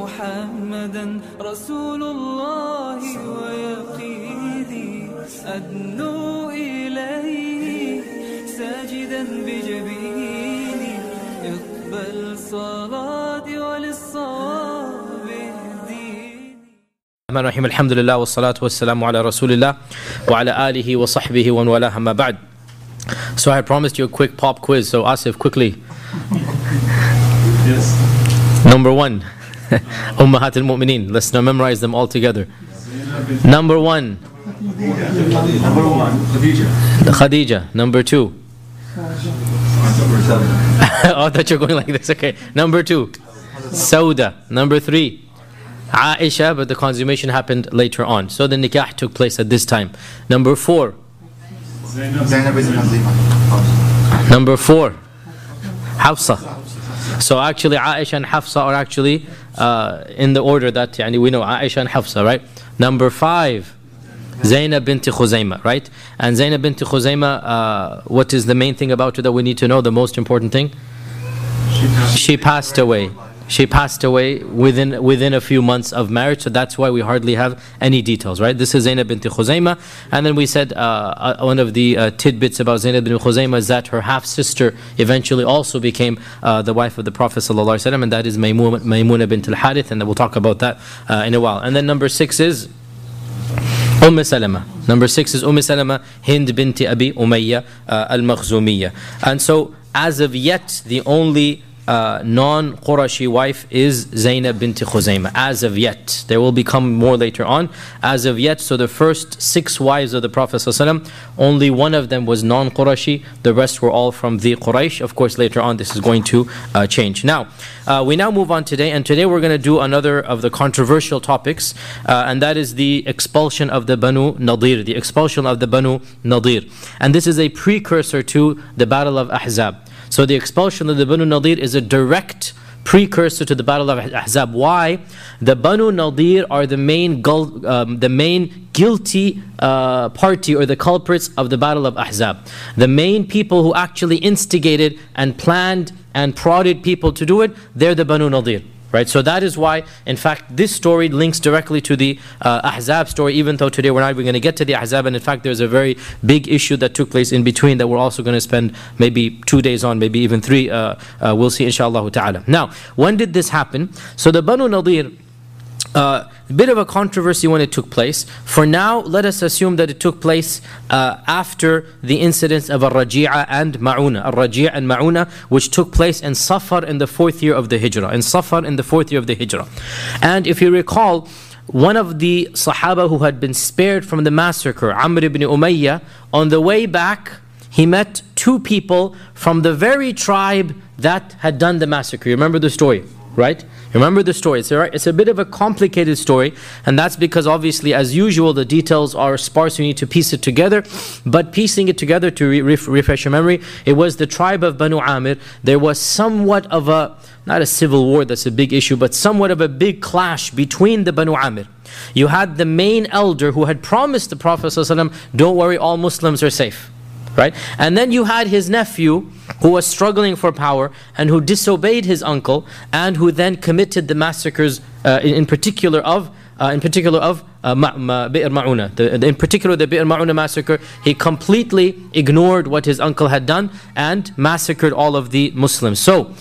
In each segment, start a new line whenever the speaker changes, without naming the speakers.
محمدا رسول الله ويقيني أدنو إليه ساجدا بجبيني. اقبل صلاتي وللصواب
الرحمن الرحيم. الحمد لله والصلاة والسلام على رسول الله وعلى آله وصحبه ومن والاه. أما بعد. So I promised you a quick pop quiz so Asif quickly.
Yes.
Number one. Ummahat al-Mu'mineen Let's now memorize them all together. Number one.
Number one, Khadija.
Khadija Number two.
Number seven.
Oh I thought you're going like this. Okay. Number two. Sauda. Number three. Aisha but the consummation happened later on. So the nikah took place at this time. Number four. Number four, Hafsa. So actually, Aisha and Hafsa are actually uh, in the order that yani, we know Aisha and Hafsa, right? Number five, Zainab bint Khuzaima, right? And Zainab bint Khuzaima, uh, what is the main thing about her that we need to know? The most important thing?
She passed.
She passed away. She passed away within within a few months of marriage, so that's why we hardly have any details, right? This is Zainab bint Khuzaima, and then we said uh, uh, one of the uh, tidbits about Zainab bint Khuzaima is that her half sister eventually also became uh, the wife of the Prophet wasallam, and that is Maymuna, bint al Harith, and we'll talk about that uh, in a while. And then number six is Umm Salama. Number six is Umm Salama, Hind binti Abi Umayya uh, al Makhzumiyya. And so, as of yet, the only uh, non Qurashi wife is Zainab binti Khuzaima. As of yet. There will become more later on. As of yet, so the first six wives of the Prophet, ﷺ, only one of them was non Qurashi, the rest were all from the Quraysh. Of course, later on, this is going to uh, change. Now, uh, we now move on today, and today we're going to do another of the controversial topics, uh, and that is the expulsion of the Banu Nadir, the expulsion of the Banu Nadir. And this is a precursor to the Battle of Ahzab. So the expulsion of the Banu Nadir is a direct precursor to the Battle of Ahzab. Why? The Banu Nadir are the main, um, the main guilty uh, party or the culprits of the Battle of Ahzab. The main people who actually instigated and planned and prodded people to do it, they're the Banu Nadir. Right, so that is why, in fact, this story links directly to the uh, Ahzab story. Even though today we're not even going to get to the Ahzab, and in fact, there's a very big issue that took place in between that we're also going to spend maybe two days on, maybe even three. Uh, uh, we'll see, inshallah ta'ala. Now, when did this happen? So the Banu Nadir. Uh, a bit of a controversy when it took place. For now, let us assume that it took place uh, after the incidents of Al-Raji'a and Ma'una. Al-Raji' and Ma'una, which took place in Safar in the fourth year of the Hijrah. In Safar in the fourth year of the Hijrah. And if you recall, one of the Sahaba who had been spared from the massacre, Amr ibn Umayyah, on the way back, he met two people from the very tribe that had done the massacre. You remember the story, right? Remember the story. It's a, it's a bit of a complicated story, and that's because obviously, as usual, the details are sparse. You need to piece it together. But piecing it together to re- ref- refresh your memory, it was the tribe of Banu Amir. There was somewhat of a, not a civil war, that's a big issue, but somewhat of a big clash between the Banu Amir. You had the main elder who had promised the Prophet, ﷺ, don't worry, all Muslims are safe right? And then you had his nephew who was struggling for power and who disobeyed his uncle and who then committed the massacres uh, in, in particular of uh, in particular of uh, Ma'una. In particular, the Bi'r Ma'una massacre, he completely ignored what his uncle had done and massacred all of the Muslims. So,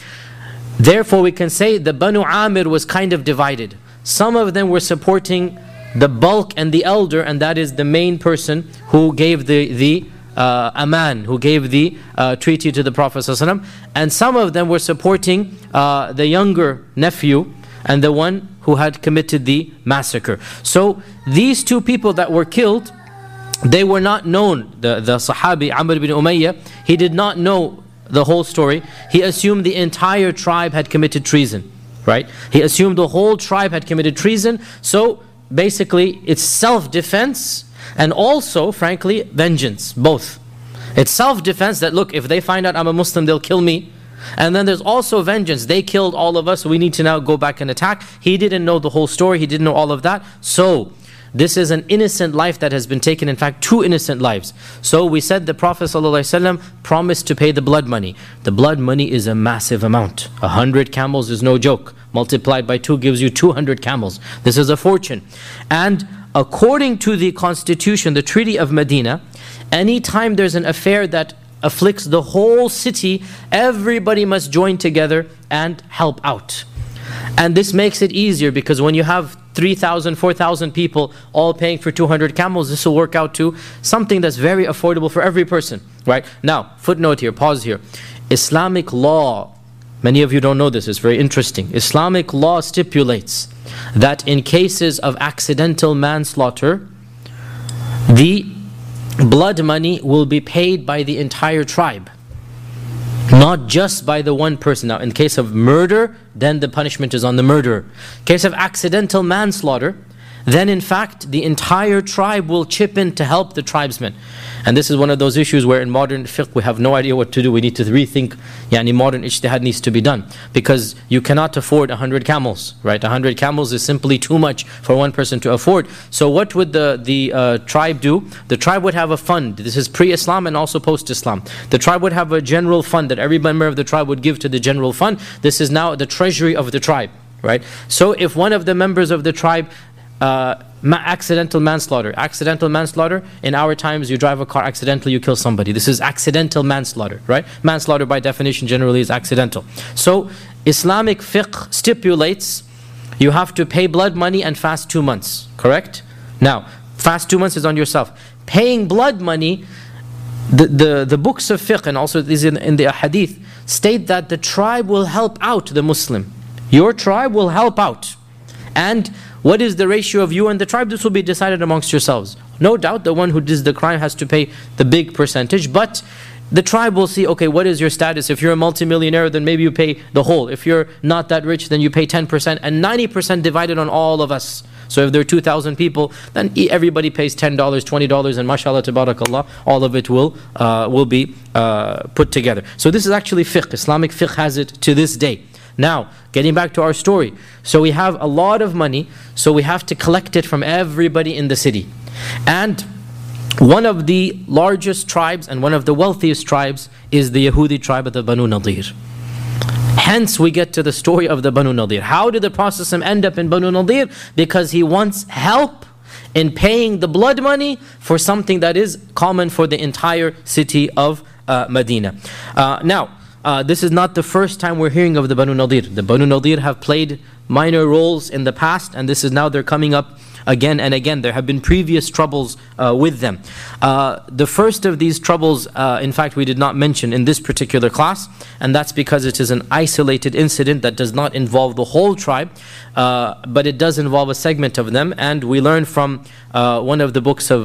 therefore, we can say the Banu Amir was kind of divided. Some of them were supporting the bulk and the elder, and that is the main person who gave the, the uh, Aman, who gave the uh, treaty to the Prophet ﷺ, and some of them were supporting uh, the younger nephew and the one who had committed the massacre. So these two people that were killed, they were not known. The, the Sahabi Amr ibn Umayyah, he did not know the whole story. He assumed the entire tribe had committed treason, right? He assumed the whole tribe had committed treason. So basically, it's self defense and also, frankly, vengeance, both. It's self defense that, look, if they find out I'm a Muslim, they'll kill me. And then there's also vengeance. They killed all of us, we need to now go back and attack. He didn't know the whole story, he didn't know all of that. So, this is an innocent life that has been taken, in fact, two innocent lives. So we said the Prophet ﷺ promised to pay the blood money. The blood money is a massive amount. A hundred camels is no joke. multiplied by 2 gives you 200 camels. This is a fortune. And according to the constitution, the Treaty of Medina, anytime there's an affair that afflicts the whole city, everybody must join together and help out. And this makes it easier because when you have 3,000, 4,000 people all paying for 200 camels, this will work out to something that's very affordable for every person, right? Now, footnote here, pause here. Islamic law, many of you don't know this, it's very interesting. Islamic law stipulates that in cases of accidental manslaughter, the blood money will be paid by the entire tribe not just by the one person. Now, in case of murder, then the punishment is on the murderer. In Case of accidental manslaughter, then in fact the entire tribe will chip in to help the tribesmen. And this is one of those issues where in modern fiqh we have no idea what to do. We need to rethink, yani modern ijtihad needs to be done. Because you cannot afford 100 camels, right? 100 camels is simply too much for one person to afford. So what would the, the uh, tribe do? The tribe would have a fund. This is pre-Islam and also post-Islam. The tribe would have a general fund that every member of the tribe would give to the general fund. This is now the treasury of the tribe right? So if one of the members of the tribe uh, ma- accidental manslaughter. Accidental manslaughter, in our times, you drive a car accidentally, you kill somebody. This is accidental manslaughter, right? Manslaughter, by definition, generally is accidental. So, Islamic fiqh stipulates you have to pay blood money and fast two months, correct? Now, fast two months is on yourself. Paying blood money, the, the, the books of fiqh and also these in, in the hadith state that the tribe will help out the Muslim. Your tribe will help out. And what is the ratio of you and the tribe? This will be decided amongst yourselves. No doubt the one who does the crime has to pay the big percentage, but the tribe will see, okay, what is your status? If you're a multimillionaire, then maybe you pay the whole. If you're not that rich, then you pay 10%, and 90% divided on all of us. So if there are 2,000 people, then everybody pays $10, $20, and mashallah, tabarakallah, all of it will, uh, will be uh, put together. So this is actually fiqh. Islamic fiqh has it to this day. Now, getting back to our story. So we have a lot of money, so we have to collect it from everybody in the city. And one of the largest tribes and one of the wealthiest tribes is the Yahudi tribe of the Banu Nadir. Hence, we get to the story of the Banu Nadir. How did the Prophet end up in Banu Nadir? Because he wants help in paying the blood money for something that is common for the entire city of uh, Medina. Uh, now, uh, this is not the first time we're hearing of the Banu Nadir. The Banu Nadir have played minor roles in the past, and this is now they're coming up again and again. There have been previous troubles uh, with them. Uh, the first of these troubles, uh, in fact, we did not mention in this particular class, and that's because it is an isolated incident that does not involve the whole tribe, uh, but it does involve a segment of them. And we learn from uh, one of the books of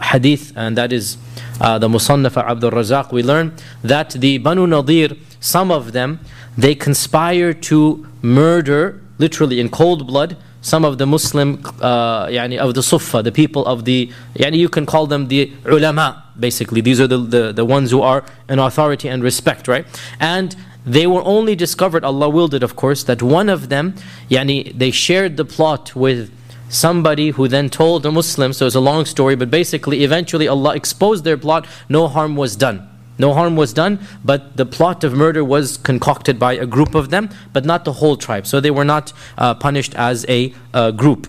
hadith, and that is the Musannaf Abdul Razak. We learn that the Banu Nadir, some of them, they conspire to murder, literally in cold blood, some of the Muslim, uh, yani of the Sufa, the people of the, you can call them the ulama, basically. These are the, the, the ones who are in authority and respect, right? And they were only discovered, Allah willed it of course, that one of them, they shared the plot with somebody who then told the Muslims, so it's a long story, but basically eventually Allah exposed their plot, no harm was done. No harm was done, but the plot of murder was concocted by a group of them, but not the whole tribe. So they were not uh, punished as a uh, group.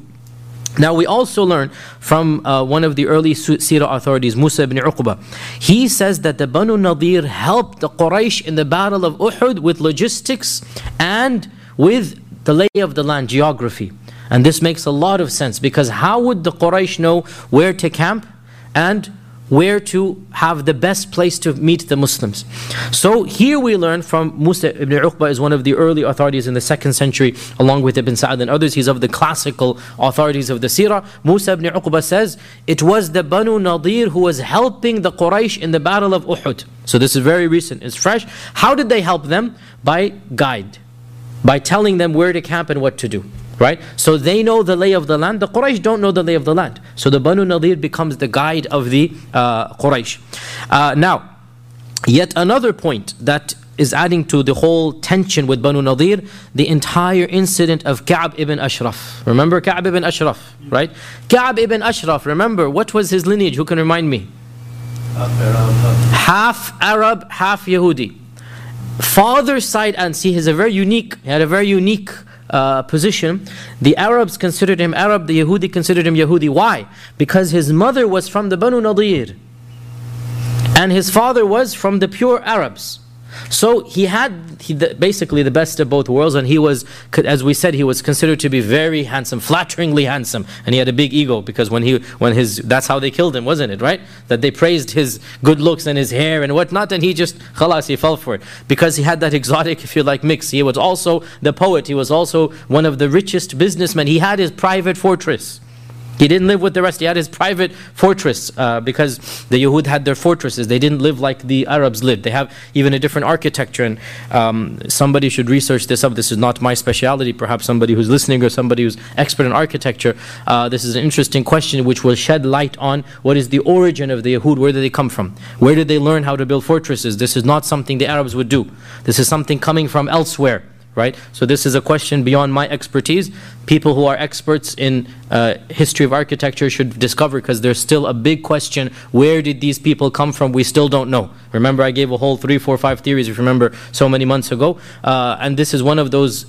Now we also learn from uh, one of the early Sirah authorities, Musa ibn Uqba. He says that the Banu Nadir helped the Quraysh in the battle of Uhud with logistics and with the lay of the land, geography. And this makes a lot of sense because how would the Quraysh know where to camp and where to have the best place to meet the Muslims. So here we learn from Musa ibn Uqba is one of the early authorities in the second century, along with Ibn Sa'd and others. He's of the classical authorities of the Sirah. Musa ibn Uqba says, it was the Banu Nadir who was helping the Quraysh in the battle of Uhud. So this is very recent, it's fresh. How did they help them? By guide, by telling them where to camp and what to do. Right? So they know the lay of the land. The Quraysh don't know the lay of the land. So the Banu Nadir becomes the guide of the uh, Quraysh. Uh, now, yet another point that is adding to the whole tension with Banu Nadir, the entire incident of Ka'b ibn Ashraf. Remember Ka'b ibn Ashraf, right? Ka'b ibn Ashraf, remember, what was his lineage? Who can remind me? Half Arab, half Yahudi. Father's side, and see, he's a very unique, he had a very unique uh, position. The Arabs considered him Arab, the Yahudi considered him Yahudi. Why? Because his mother was from the Banu Nadir and his father was from the pure Arabs. So he had he, the, basically the best of both worlds, and he was, as we said, he was considered to be very handsome, flatteringly handsome, and he had a big ego because when he when his that's how they killed him, wasn't it? Right? That they praised his good looks and his hair and whatnot, and he just khalas, he fell for it because he had that exotic, if you like, mix. He was also the poet. He was also one of the richest businessmen. He had his private fortress. He didn't live with the rest. He had his private fortress uh, because the Yehud had their fortresses. They didn't live like the Arabs lived. They have even a different architecture. And um, somebody should research this up. This is not my specialty. Perhaps somebody who's listening or somebody who's expert in architecture. Uh, this is an interesting question which will shed light on what is the origin of the Yehud. Where did they come from? Where did they learn how to build fortresses? This is not something the Arabs would do. This is something coming from elsewhere right? So this is a question beyond my expertise. People who are experts in uh, history of architecture should discover because there's still a big question: where did these people come from? We still don't know. Remember, I gave a whole three, four, five theories. If you remember, so many months ago, uh, and this is one of those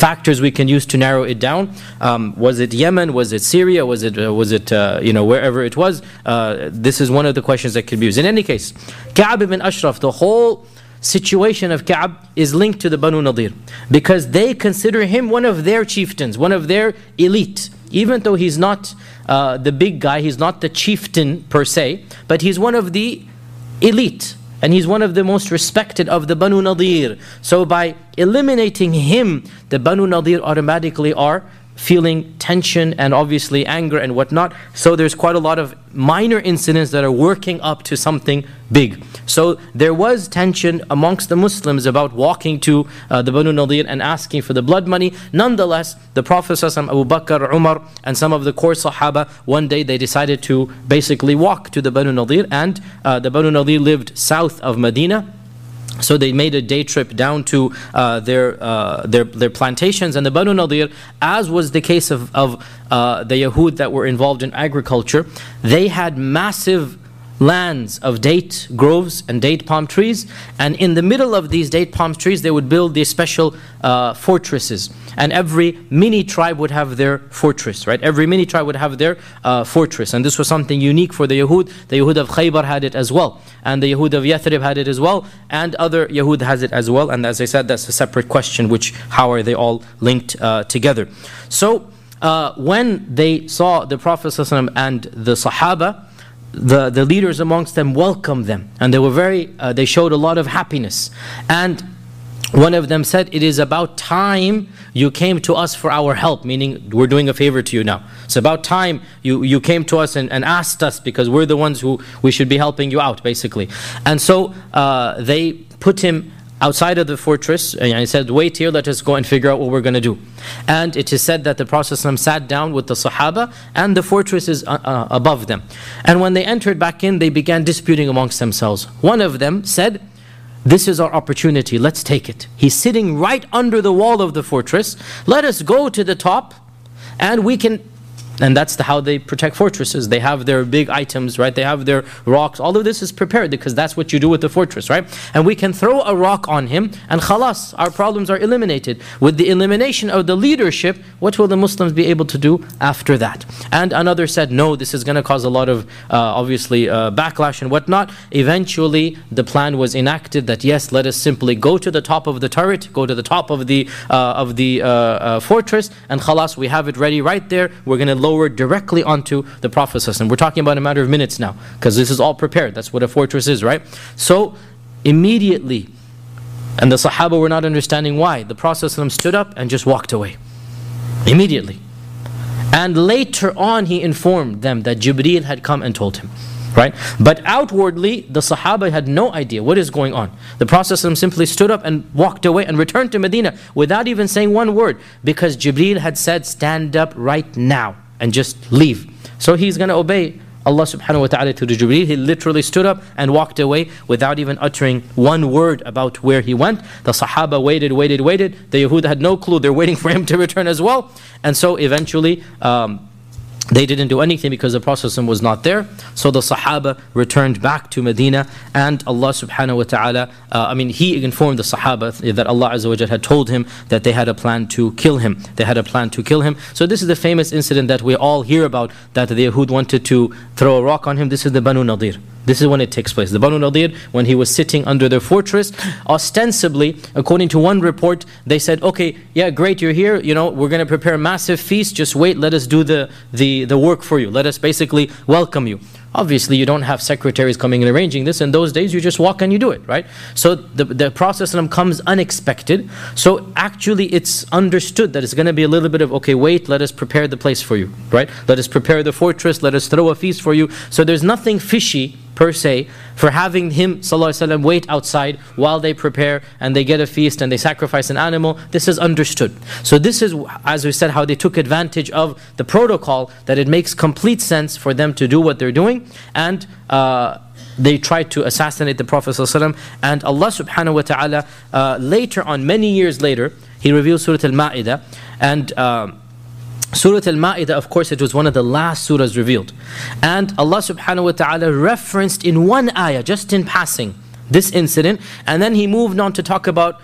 factors we can use to narrow it down. Um, was it Yemen? Was it Syria? Was it uh, was it uh, you know wherever it was? Uh, this is one of the questions that could be used. In any case, Ka'b ibn Ashraf, the whole situation of Ka'b is linked to the Banu Nadir because they consider him one of their chieftains, one of their elite. Even though he's not uh, the big guy, he's not the chieftain per se, but he's one of the elite. And he's one of the most respected of the Banu Nadir. So by eliminating him, the Banu Nadir automatically are feeling tension and obviously anger and whatnot. So there's quite a lot of minor incidents that are working up to something big. So there was tension amongst the Muslims about walking to uh, the Banu Nadir and asking for the blood money. Nonetheless, the Prophet Abu Bakr, Umar, and some of the core Sahaba, one day they decided to basically walk to the Banu Nadir, and uh, the Banu Nadir lived south of Medina so they made a day trip down to uh, their, uh, their, their plantations. And the Banu Nadir, as was the case of, of uh, the Yahud that were involved in agriculture, they had massive lands of date groves and date palm trees. And in the middle of these date palm trees, they would build these special uh, fortresses. And every mini tribe would have their fortress, right? Every mini tribe would have their uh, fortress. And this was something unique for the Yahud. The Yahud of Khaybar had it as well. And the Yahud of Yathrib had it as well. And other Yahud has it as well. And as I said, that's a separate question, which how are they all linked uh, together? So, uh, when they saw the Prophet and the Sahaba, the, the leaders amongst them welcomed them and they were very uh, they showed a lot of happiness. And one of them said it is about time you came to us for our help meaning we're doing a favor to you now. It's about time you, you came to us and, and asked us because we're the ones who we should be helping you out basically. And so uh, they put him outside of the fortress and he said, Wait here, let us go and figure out what we're going to do. And it is said that the Prophet sat down with the Sahaba and the fortress is uh, uh, above them. And when they entered back in, they began disputing amongst themselves. One of them said, this is our opportunity, let's take it. He's sitting right under the wall of the fortress. Let us go to the top and we can and that's the, how they protect fortresses. They have their big items, right? They have their rocks. All of this is prepared because that's what you do with the fortress, right? And we can throw a rock on him and khalas, our problems are eliminated. With the elimination of the leadership, what will the Muslims be able to do after that? And another said, no, this is going to cause a lot of, uh, obviously, uh, backlash and whatnot. Eventually, the plan was enacted that yes, let us simply go to the top of the turret, go to the top of the, uh, of the uh, uh, fortress, and khalas, we have it ready right there. We're going to lowered directly onto the Prophet. We're talking about a matter of minutes now, because this is all prepared. That's what a fortress is, right? So immediately, and the Sahaba were not understanding why, the Prophet stood up and just walked away. Immediately. And later on, he informed them that Jibreel had come and told him. Right? But outwardly, the Sahaba had no idea what is going on. The Prophet simply stood up and walked away and returned to Medina without even saying one word because Jibreel had said, Stand up right now and just leave. So he's going to obey Allah subhanahu wa ta'ala to the Jibreel. He literally stood up and walked away without even uttering one word about where he went. The Sahaba waited, waited, waited. The Yahud had no clue. They're waiting for him to return as well. And so eventually, um, they didn't do anything because the Prophet was not there. So the Sahaba returned back to Medina, and Allah subhanahu wa ta'ala, uh, I mean, He informed the Sahaba that Allah Azza had told him that they had a plan to kill him. They had a plan to kill him. So this is the famous incident that we all hear about that the Yahud wanted to throw a rock on him. This is the Banu Nadir. This is when it takes place. The Banu Nadir, when he was sitting under their fortress, ostensibly, according to one report, they said, okay, yeah, great, you're here, you know, we're going to prepare a massive feast, just wait, let us do the, the, the work for you. Let us basically welcome you. Obviously, you don't have secretaries coming and arranging this. In those days, you just walk and you do it, right? So the, the process comes unexpected. So actually, it's understood that it's going to be a little bit of, okay, wait, let us prepare the place for you, right? Let us prepare the fortress, let us throw a feast for you. So there's nothing fishy per se for having him وسلم, wait outside while they prepare and they get a feast and they sacrifice an animal. This is understood. So this is, as we said, how they took advantage of the protocol that it makes complete sense for them to do what they're doing and uh, they tried to assassinate the Prophet ﷺ, and Allah subhanahu wa ta'ala uh, later on, many years later, He revealed Surah Al-Ma'idah and uh, Surah Al-Ma'idah, of course, it was one of the last surahs revealed. And Allah subhanahu wa ta'ala referenced in one ayah, just in passing, this incident. And then He moved on to talk about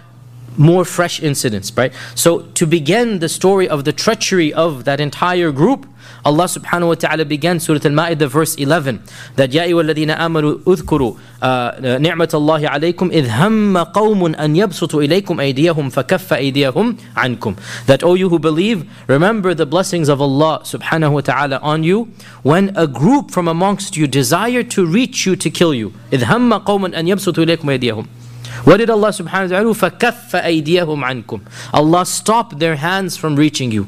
more fresh incidents, right? So to begin the story of the treachery of that entire group, Allah subhanahu wa ta'ala began Surah Al-Ma'idah verse 11 that يَا أَيُّهَا الَّذِينَ آمَنُوا اذْكُرُوا نِعْمَةَ اللَّهِ عَلَيْكُمْ إِذْ هَمَّ قَوْمٌ أَنْ يَبْسُطُوا إِلَيْكُمْ أَيْدِيَهُمْ فَكَفَّ أَيْدِيَهُمْ عَنْكُمْ That O you who believe, remember the blessings of Allah subhanahu wa ta'ala on you when a group from amongst you desire to reach you to kill you. إِذْ هَمَّ قَوْمٌ أَنْ يَبْسُطُوا إِلَيْكُمْ أَيْدِيَهُمْ what did Allah subhanahu wa ta'ala do? فَكَفَّ أَيْدِيَهُمْ عَنْكُمْ Allah stopped their hands from reaching you.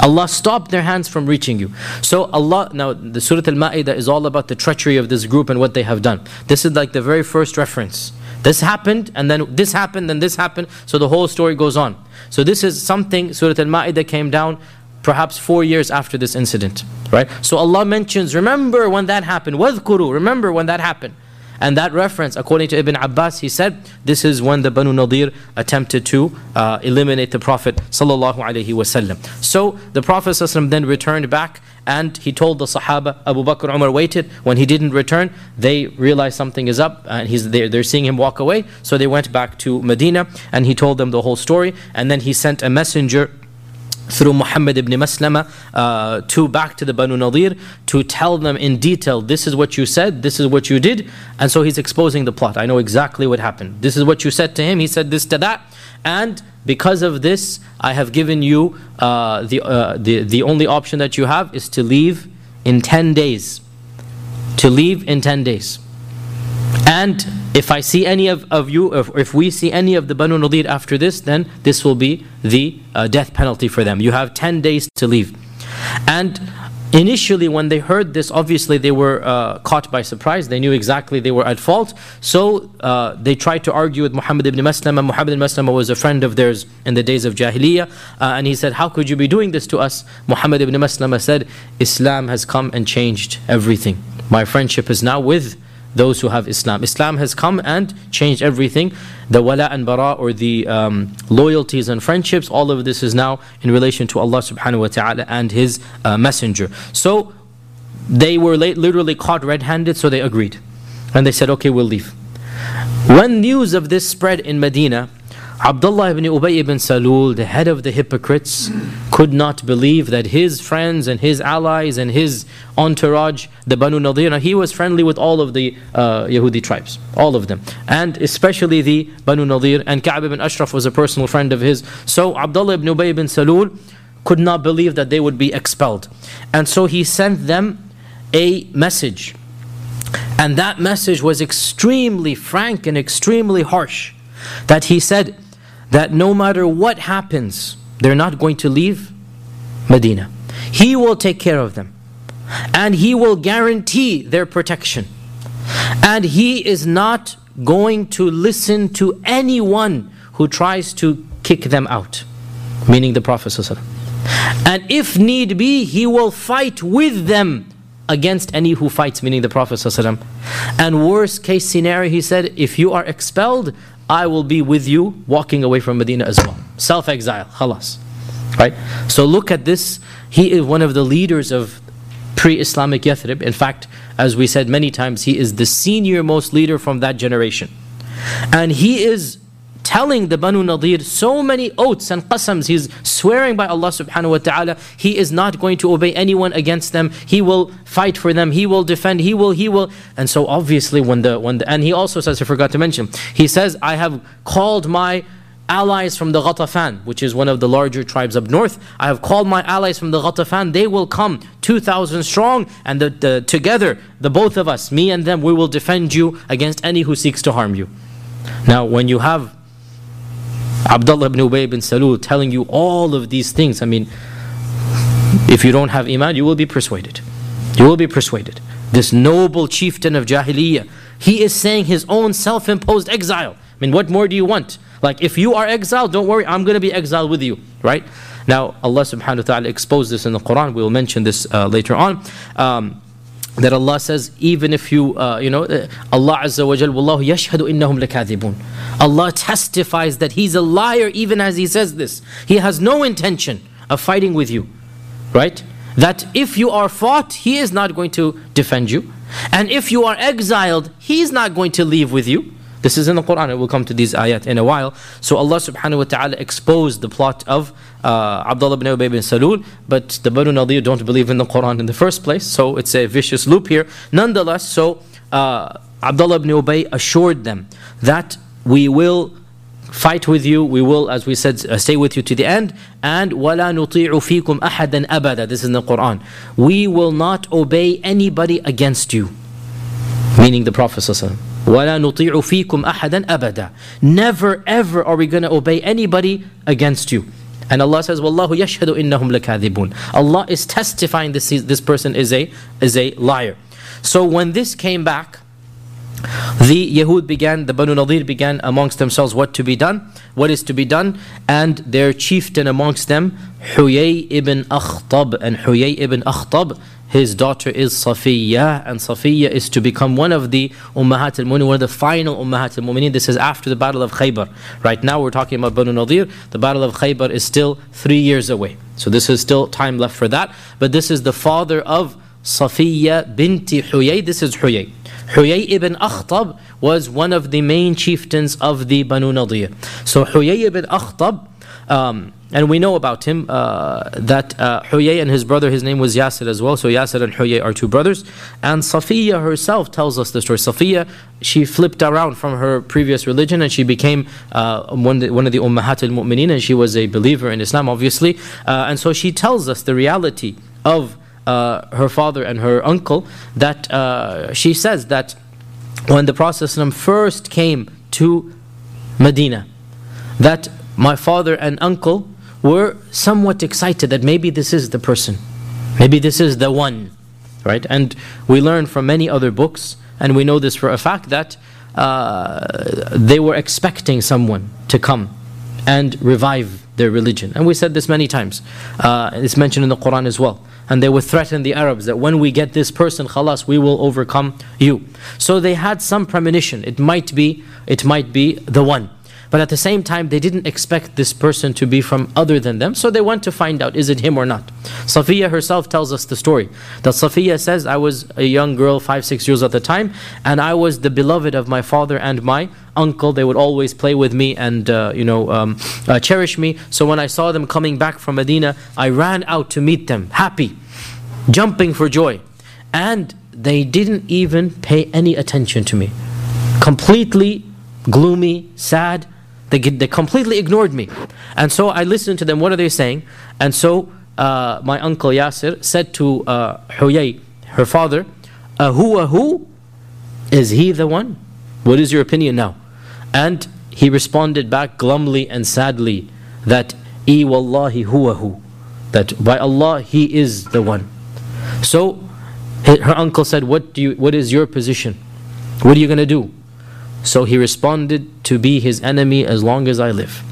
Allah stopped their hands from reaching you. So Allah, now the Surah Al-Ma'idah is all about the treachery of this group and what they have done. This is like the very first reference. This happened, and then this happened, and this happened, so the whole story goes on. So this is something, Surah Al-Ma'idah came down perhaps four years after this incident. Right? So Allah mentions, remember when that happened. وَذْكُرُوا Remember when that happened. And that reference, according to Ibn Abbas, he said, this is when the Banu Nadir attempted to uh, eliminate the Prophet sallallahu alaihi wasallam. So the Prophet then returned back and he told the Sahaba, Abu Bakr Umar waited. When he didn't return, they realized something is up and he's there, they're seeing him walk away. So they went back to Medina and he told them the whole story. And then he sent a messenger through Muhammad ibn Maslama uh, to back to the Banu Nadir to tell them in detail this is what you said, this is what you did, and so he's exposing the plot. I know exactly what happened. This is what you said to him, he said this to that, and because of this, I have given you uh, the, uh, the, the only option that you have is to leave in 10 days. To leave in 10 days. And if I see any of, of you, if, if we see any of the Banu Nadir after this, then this will be the uh, death penalty for them. You have 10 days to leave. And initially, when they heard this, obviously they were uh, caught by surprise. They knew exactly they were at fault. So uh, they tried to argue with Muhammad ibn Maslama. Muhammad ibn Maslama was a friend of theirs in the days of Jahiliyyah. Uh, and he said, How could you be doing this to us? Muhammad ibn Maslama said, Islam has come and changed everything. My friendship is now with those who have Islam. Islam has come and changed everything. The wala and bara or the um, loyalties and friendships, all of this is now in relation to Allah subhanahu wa ta'ala and His uh, Messenger. So they were literally caught red handed, so they agreed. And they said, okay, we'll leave. When news of this spread in Medina, Abdullah ibn Ubay ibn Salul, the head of the hypocrites, could not believe that his friends and his allies and his entourage, the Banu Nadir, he was friendly with all of the uh, Yahudi tribes, all of them, and especially the Banu Nadir. And Ka'b ibn Ashraf was a personal friend of his. So Abdullah ibn Ubay ibn Salul could not believe that they would be expelled. And so he sent them a message. And that message was extremely frank and extremely harsh. That he said, that no matter what happens, they're not going to leave Medina. He will take care of them. And He will guarantee their protection. And He is not going to listen to anyone who tries to kick them out, meaning the Prophet. And if need be, He will fight with them against any who fights, meaning the Prophet. And worst case scenario, he said, if you are expelled, I will be with you walking away from Medina as well. Self exile, halas. Right? So look at this. He is one of the leaders of pre Islamic Yathrib. In fact, as we said many times, he is the senior most leader from that generation. And he is telling the Banu Nadir so many oaths and qasams. He's swearing by Allah subhanahu wa ta'ala. He is not going to obey anyone against them. He will fight for them. He will defend. He will, he will. And so obviously when the, when the, and he also says, I forgot to mention, he says, I have called my allies from the Ghatafan, which is one of the larger tribes up north. I have called my allies from the Ghatafan. They will come 2,000 strong, and the, the, together, the both of us, me and them, we will defend you against any who seeks to harm you. Now, when you have Abdullah ibn Ubay ibn Salul telling you all of these things, I mean, if you don't have Iman, you will be persuaded. You will be persuaded. This noble chieftain of Jahiliyyah, he is saying his own self imposed exile. I mean, what more do you want? Like, if you are exiled, don't worry, I'm going to be exiled with you, right? Now, Allah subhanahu wa ta'ala exposed this in the Quran. We will mention this uh, later on. Um, that Allah says, even if you, uh, you know, uh, Allah Azza wa Jal, Wallahu yashhadu innahum lakadibun. Allah testifies that He's a liar even as He says this. He has no intention of fighting with you, right? That if you are fought, He is not going to defend you. And if you are exiled, He is not going to leave with you. This is in the Quran. We'll come to these ayat in a while. So Allah subhanahu wa ta'ala exposed the plot of uh, Abdullah ibn Ubay bin Salul, but the Banu Nadir don't believe in the Quran in the first place. So it's a vicious loop here. Nonetheless, so uh, Abdullah ibn Ubay assured them that we will fight with you. We will, as we said, uh, stay with you to the end. And وَلَا نُطِيعُ فِيكُمْ أَحَدًا أَبَدًا This is in the Quran. We will not obey anybody against you. Meaning the Prophet ﷺ. وَلَا نُطِيعُ فِيكُمْ أَحَدًا أَبَدًا Never ever are we going to obey anybody against you. And Allah says, Wallahu yashhadu innahum lakadibun. Allah is testifying this, this person is a, is a liar. So when this came back, the Yahud began, the Banu Nadir began amongst themselves what to be done, what is to be done, and their chieftain amongst them, Huyay ibn Akhtab. And Huyay ibn Akhtab, his daughter is Safiya, and Safiya is to become one of the Ummahat al Mu'minin, one of the final Ummahat al Mu'minin. This is after the Battle of Khaybar. Right now we're talking about Banu Nadir. The Battle of Khaybar is still three years away. So this is still time left for that. But this is the father of Safiya binti Huyay. This is Huyay. Huyay ibn Akhtab was one of the main chieftains of the Banu Nadir. So Huyay ibn Akhtab, um, and we know about him uh, that uh, Huyay and his brother, his name was Yasir as well. So Yasir and Huyay are two brothers. And Safiya herself tells us the story. Safiya, she flipped around from her previous religion and she became uh, one, one of the Ummahat al Mu'mineen and she was a believer in Islam, obviously. Uh, and so she tells us the reality of uh, her father and her uncle that uh, she says that when the Prophet first came to Medina, that my father and uncle were somewhat excited that maybe this is the person, maybe this is the one, right? And we learn from many other books, and we know this for a fact that uh, they were expecting someone to come and revive their religion. And we said this many times. Uh, it's mentioned in the Quran as well. And they would threaten the Arabs that when we get this person, khalas, we will overcome you. So they had some premonition. It might be, it might be the one. But at the same time, they didn't expect this person to be from other than them, so they went to find out is it him or not. Safiya herself tells us the story that Safiya says, I was a young girl, five, six years at the time, and I was the beloved of my father and my uncle. They would always play with me and uh, you know um, uh, cherish me. So when I saw them coming back from Medina, I ran out to meet them, happy, jumping for joy, and they didn't even pay any attention to me. Completely gloomy, sad. They, they completely ignored me. And so I listened to them. What are they saying? And so uh, my uncle Yasir said to uh, Huyay, her father, Ahuwa who? Is he the one? What is your opinion now? And he responded back glumly and sadly that, E wallahi huwa hu. That by Allah, he is the one. So her uncle said, what, do you, what is your position? What are you going to do? So he responded, To be his enemy as long as I live.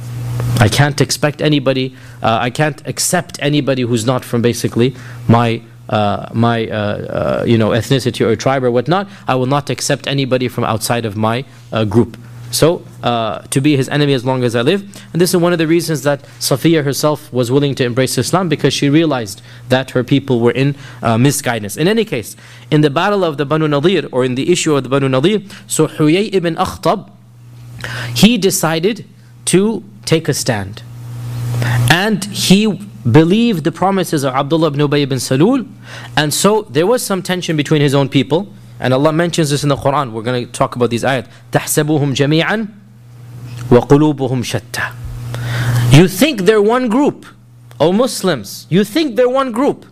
I can't expect anybody, uh, I can't accept anybody who's not from basically my. Uh, my uh, uh you know ethnicity or tribe or whatnot I will not accept anybody from outside of my uh, group so uh, to be his enemy as long as I live. And this is one of the reasons that Safiya herself was willing to embrace Islam because she realized that her people were in uh, misguidance. In any case, in the battle of the Banu Nadir or in the issue of the Banu Nadir, so Huyay ibn Akhtab, he decided to take a stand. And he believed the promises of Abdullah ibn Ubay ibn Salul. And so there was some tension between his own people. And Allah mentions this in the Quran. We're going to talk about these ayat. تَحْسَبُهُمْ جَمِيعًا وَقُلُوبُهُمْ شَتَّى You think they're one group. O Muslims, you think they're one group.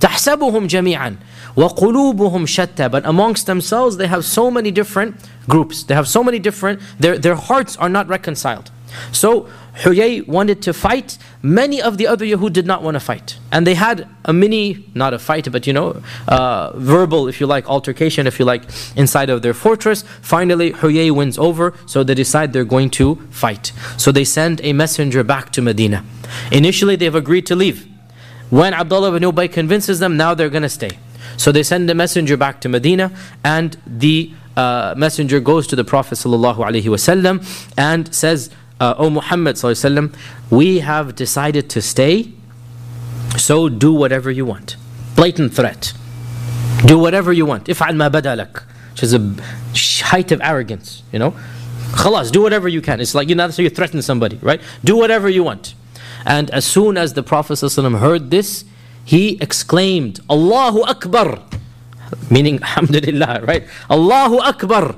تَحْسَبُهُمْ جَمِيعًا وَقُلُوبُهُمْ شَتَّى But amongst themselves, they have so many different groups. They have so many different, their, their hearts are not reconciled. So Huyay wanted to fight. Many of the other Yahud did not want to fight. And they had a mini, not a fight, but you know, uh, verbal, if you like, altercation, if you like, inside of their fortress. Finally, Huyay wins over, so they decide they're going to fight. So they send a messenger back to Medina. Initially, they've agreed to leave. When Abdullah ibn Ubay convinces them, now they're going to stay. So they send a messenger back to Medina, and the uh, messenger goes to the Prophet ﷺ and says, uh, O Muhammad ﷺ, we have decided to stay, so do whatever you want. Blatant threat. Do whatever you want. If'al ma badalak. Which is a height of arrogance, you know. Khalas, do whatever you can. It's like, you know, so you threaten somebody, right? Do whatever you want. And as soon as the Prophet ﷺ heard this, he exclaimed, Allahu Akbar. Meaning, Alhamdulillah, right? Allahu Akbar.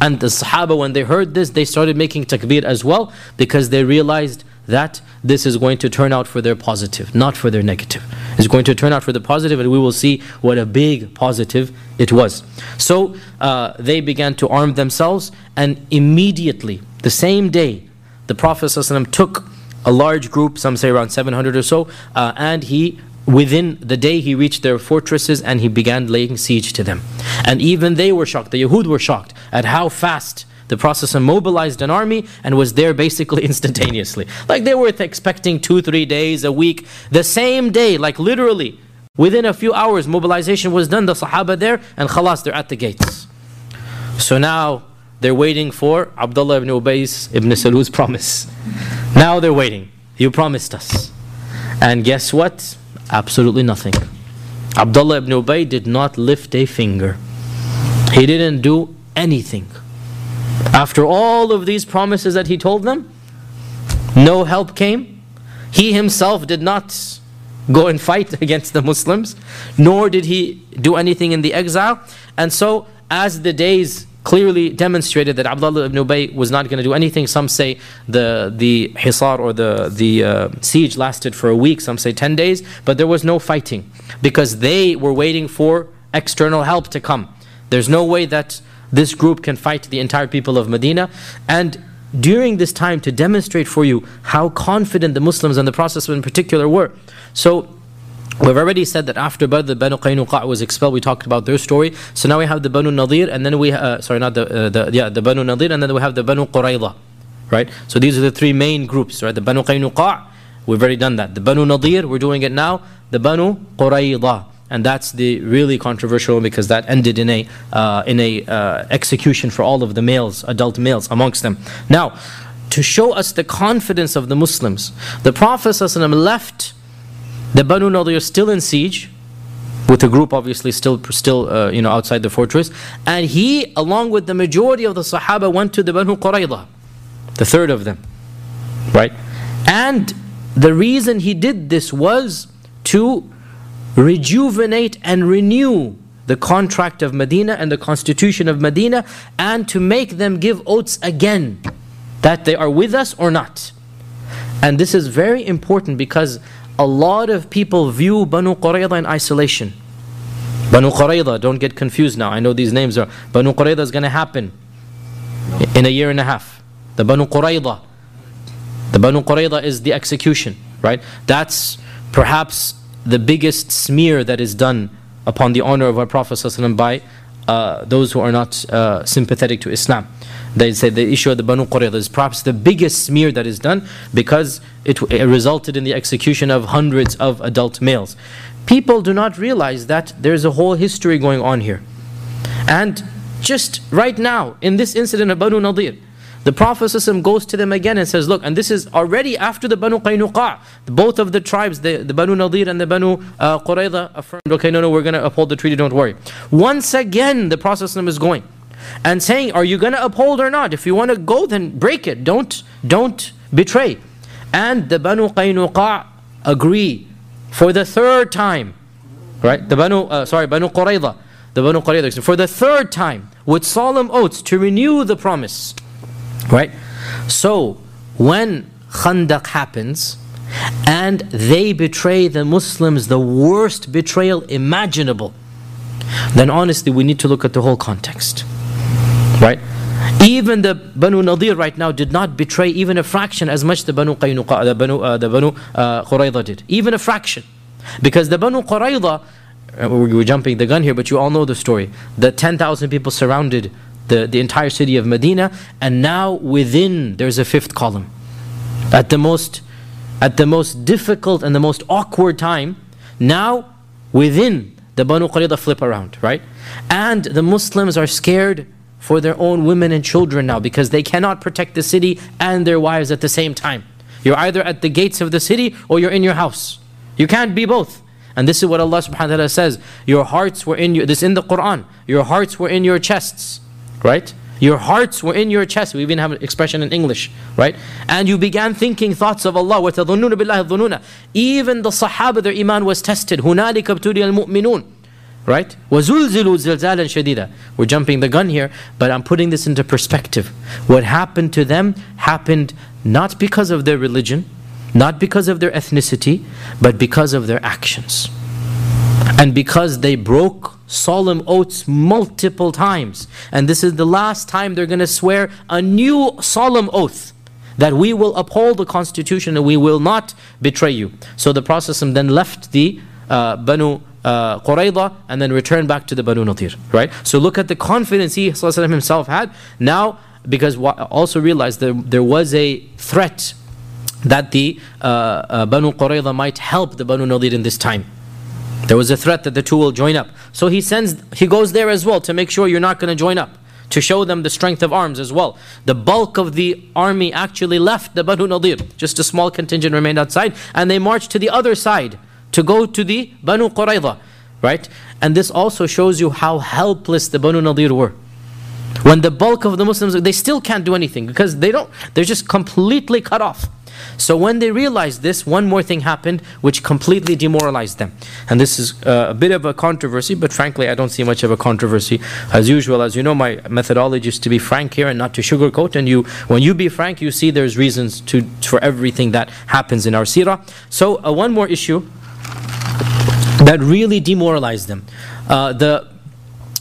And the Sahaba, when they heard this, they started making takbir as well because they realized that this is going to turn out for their positive, not for their negative. It's going to turn out for the positive, and we will see what a big positive it was. So uh, they began to arm themselves, and immediately, the same day, the Prophet ﷺ took a large group, some say around 700 or so, uh, and he within the day he reached their fortresses and he began laying siege to them. And even they were shocked, the Yahud were shocked at how fast the Prophet mobilized an army and was there basically instantaneously. Like they were expecting two, three days, a week. The same day, like literally, within a few hours, mobilization was done, the Sahaba there, and khalas, they're at the gates. So now they're waiting for Abdullah ibn Ubay's ibn Salul's promise. Now they're waiting. You promised us. And guess what? Absolutely nothing. Abdullah ibn Ubay did not lift a finger. He didn't do anything. After all of these promises that he told them, no help came. He himself did not go and fight against the Muslims, nor did he do anything in the exile. And so, as the days clearly demonstrated that Abdullah ibn Ubay was not going to do anything. Some say the the hisar or the the uh, siege lasted for a week. Some say ten days, but there was no fighting because they were waiting for external help to come. There's no way that this group can fight the entire people of Medina, and during this time to demonstrate for you how confident the Muslims and the Prophet in particular were. So We've already said that after Badr, the Banu Qaynuqa was expelled. We talked about their story. So now we have the Banu Nadir, and then we uh, sorry, not the, uh, the yeah the Banu Nadir, and then we have the Banu Qurayza, right? So these are the three main groups, right? The Banu Qaynuqa, we've already done that. The Banu Nadir, we're doing it now. The Banu Qurayza, and that's the really controversial because that ended in a uh, in a uh, execution for all of the males, adult males amongst them. Now, to show us the confidence of the Muslims, the Prophet left the Banu Nadir are still in siege, with the group obviously still still uh, you know outside the fortress, and he, along with the majority of the Sahaba, went to the Banu Qurayza, the third of them, right? And the reason he did this was to rejuvenate and renew the contract of Medina and the constitution of Medina, and to make them give oaths again that they are with us or not. And this is very important because a lot of people view Banu Qurayza in isolation. Banu Qurayza, don't get confused now. I know these names are. Banu Qurayza is going to happen in a year and a half. The Banu Qurayza. The Banu Qurayza is the execution, right? That's perhaps the biggest smear that is done upon the honor of our Prophet ﷺ by uh, those who are not uh, sympathetic to Islam. They say the issue of the Banu Qurayza is perhaps the biggest smear that is done because it, it resulted in the execution of hundreds of adult males. People do not realize that there's a whole history going on here. And just right now, in this incident of Banu Nadir, the Prophet goes to them again and says, Look, and this is already after the Banu Qaynuqa. Both of the tribes, the, the Banu Nadir and the Banu uh, Qurayza, affirmed, Okay, no, no, we're going to uphold the treaty, don't worry. Once again, the Prophet is going and saying, Are you going to uphold or not? If you want to go, then break it. Don't, don't betray. And the Banu Qaynuqa agree for the third time. Right? The Banu, uh, sorry, Banu Qurayza. The Banu Qurayza. For the third time, with solemn oaths to renew the promise. Right? So, when Khandaq happens, and they betray the Muslims the worst betrayal imaginable, then honestly we need to look at the whole context. Right? Even the Banu Nadir right now did not betray even a fraction as much the Banu Qaynuqa, the Banu, uh, the Banu uh, Qurayza did. Even a fraction. Because the Banu Qurayza, uh, we're jumping the gun here, but you all know the story. The 10,000 people surrounded the, the entire city of Medina, and now within there's a fifth column. At the most, at the most difficult and the most awkward time, now within the Banu Qurayza flip around, right? And the Muslims are scared for their own women and children now because they cannot protect the city and their wives at the same time. You're either at the gates of the city or you're in your house. You can't be both. And this is what Allah subhanahu wa ta'ala says. Your hearts were in your this in the Quran. Your hearts were in your chests. Right? Your hearts were in your chest. We even have an expression in English, right? And you began thinking thoughts of Allah. وَتَظُنُّونَ بِاللَّهِ الظُّنُونَ Even the Sahaba, their iman was tested. هُنَالِكَ ابْتُلِيَ الْمُؤْمِنُونَ Right? وَزُلْزِلُوا زِلْزَالًا شَدِيدًا We're jumping the gun here, but I'm putting this into perspective. What happened to them happened not because of their religion, not because of their ethnicity, but because of their actions. And because they broke solemn oaths multiple times. And this is the last time they're going to swear a new solemn oath that we will uphold the constitution and we will not betray you. So the Prophet then left the uh, Banu uh, and then return back to the Banu Nadir. Right? So look at the confidence he himself had. Now, because also realize that there was a threat that the uh, uh, Banu Qurayza might help the Banu Nadir in this time. There was a threat that the two will join up. So he sends, he goes there as well to make sure you're not going to join up, to show them the strength of arms as well. The bulk of the army actually left the Banu Nadir. Just a small contingent remained outside, and they marched to the other side to go to the Banu Qurayza, right? And this also shows you how helpless the Banu Nadir were. When the bulk of the Muslims, they still can't do anything because they don't, they're just completely cut off. So when they realized this, one more thing happened which completely demoralized them. And this is uh, a bit of a controversy, but frankly, I don't see much of a controversy. As usual, as you know, my methodology is to be frank here and not to sugarcoat. And you, when you be frank, you see there's reasons to for everything that happens in our seerah. So uh, one more issue that really demoralized them. Uh, the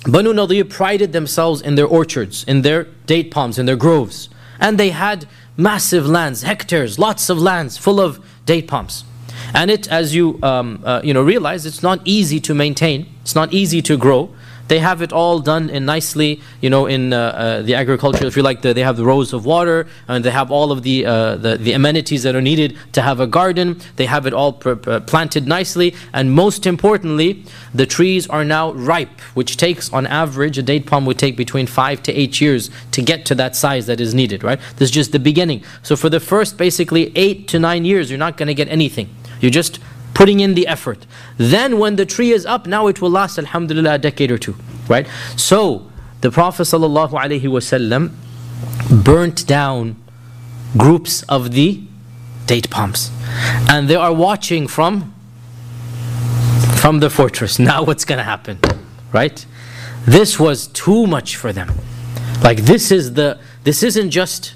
Banu Nadir prided themselves in their orchards, in their date palms, in their groves. And they had massive lands, hectares, lots of lands full of date palms. And it, as you um, uh, you know realize, it's not easy to maintain. It's not easy to grow. They have it all done in nicely, you know, in uh, uh, the agriculture. If you like, the, they have the rows of water, and they have all of the, uh, the, the amenities that are needed to have a garden. They have it all planted nicely, and most importantly, the trees are now ripe, which takes, on average, a date palm would take between five to eight years to get to that size that is needed. Right? This is just the beginning. So for the first, basically eight to nine years, you're not going to get anything. You just putting in the effort. Then when the tree is up, now it will last, alhamdulillah, a decade or two. Right? So, the Prophet ﷺ burnt down groups of the date palms. And they are watching from from the fortress. Now what's going to happen? Right? This was too much for them. Like this is the this isn't just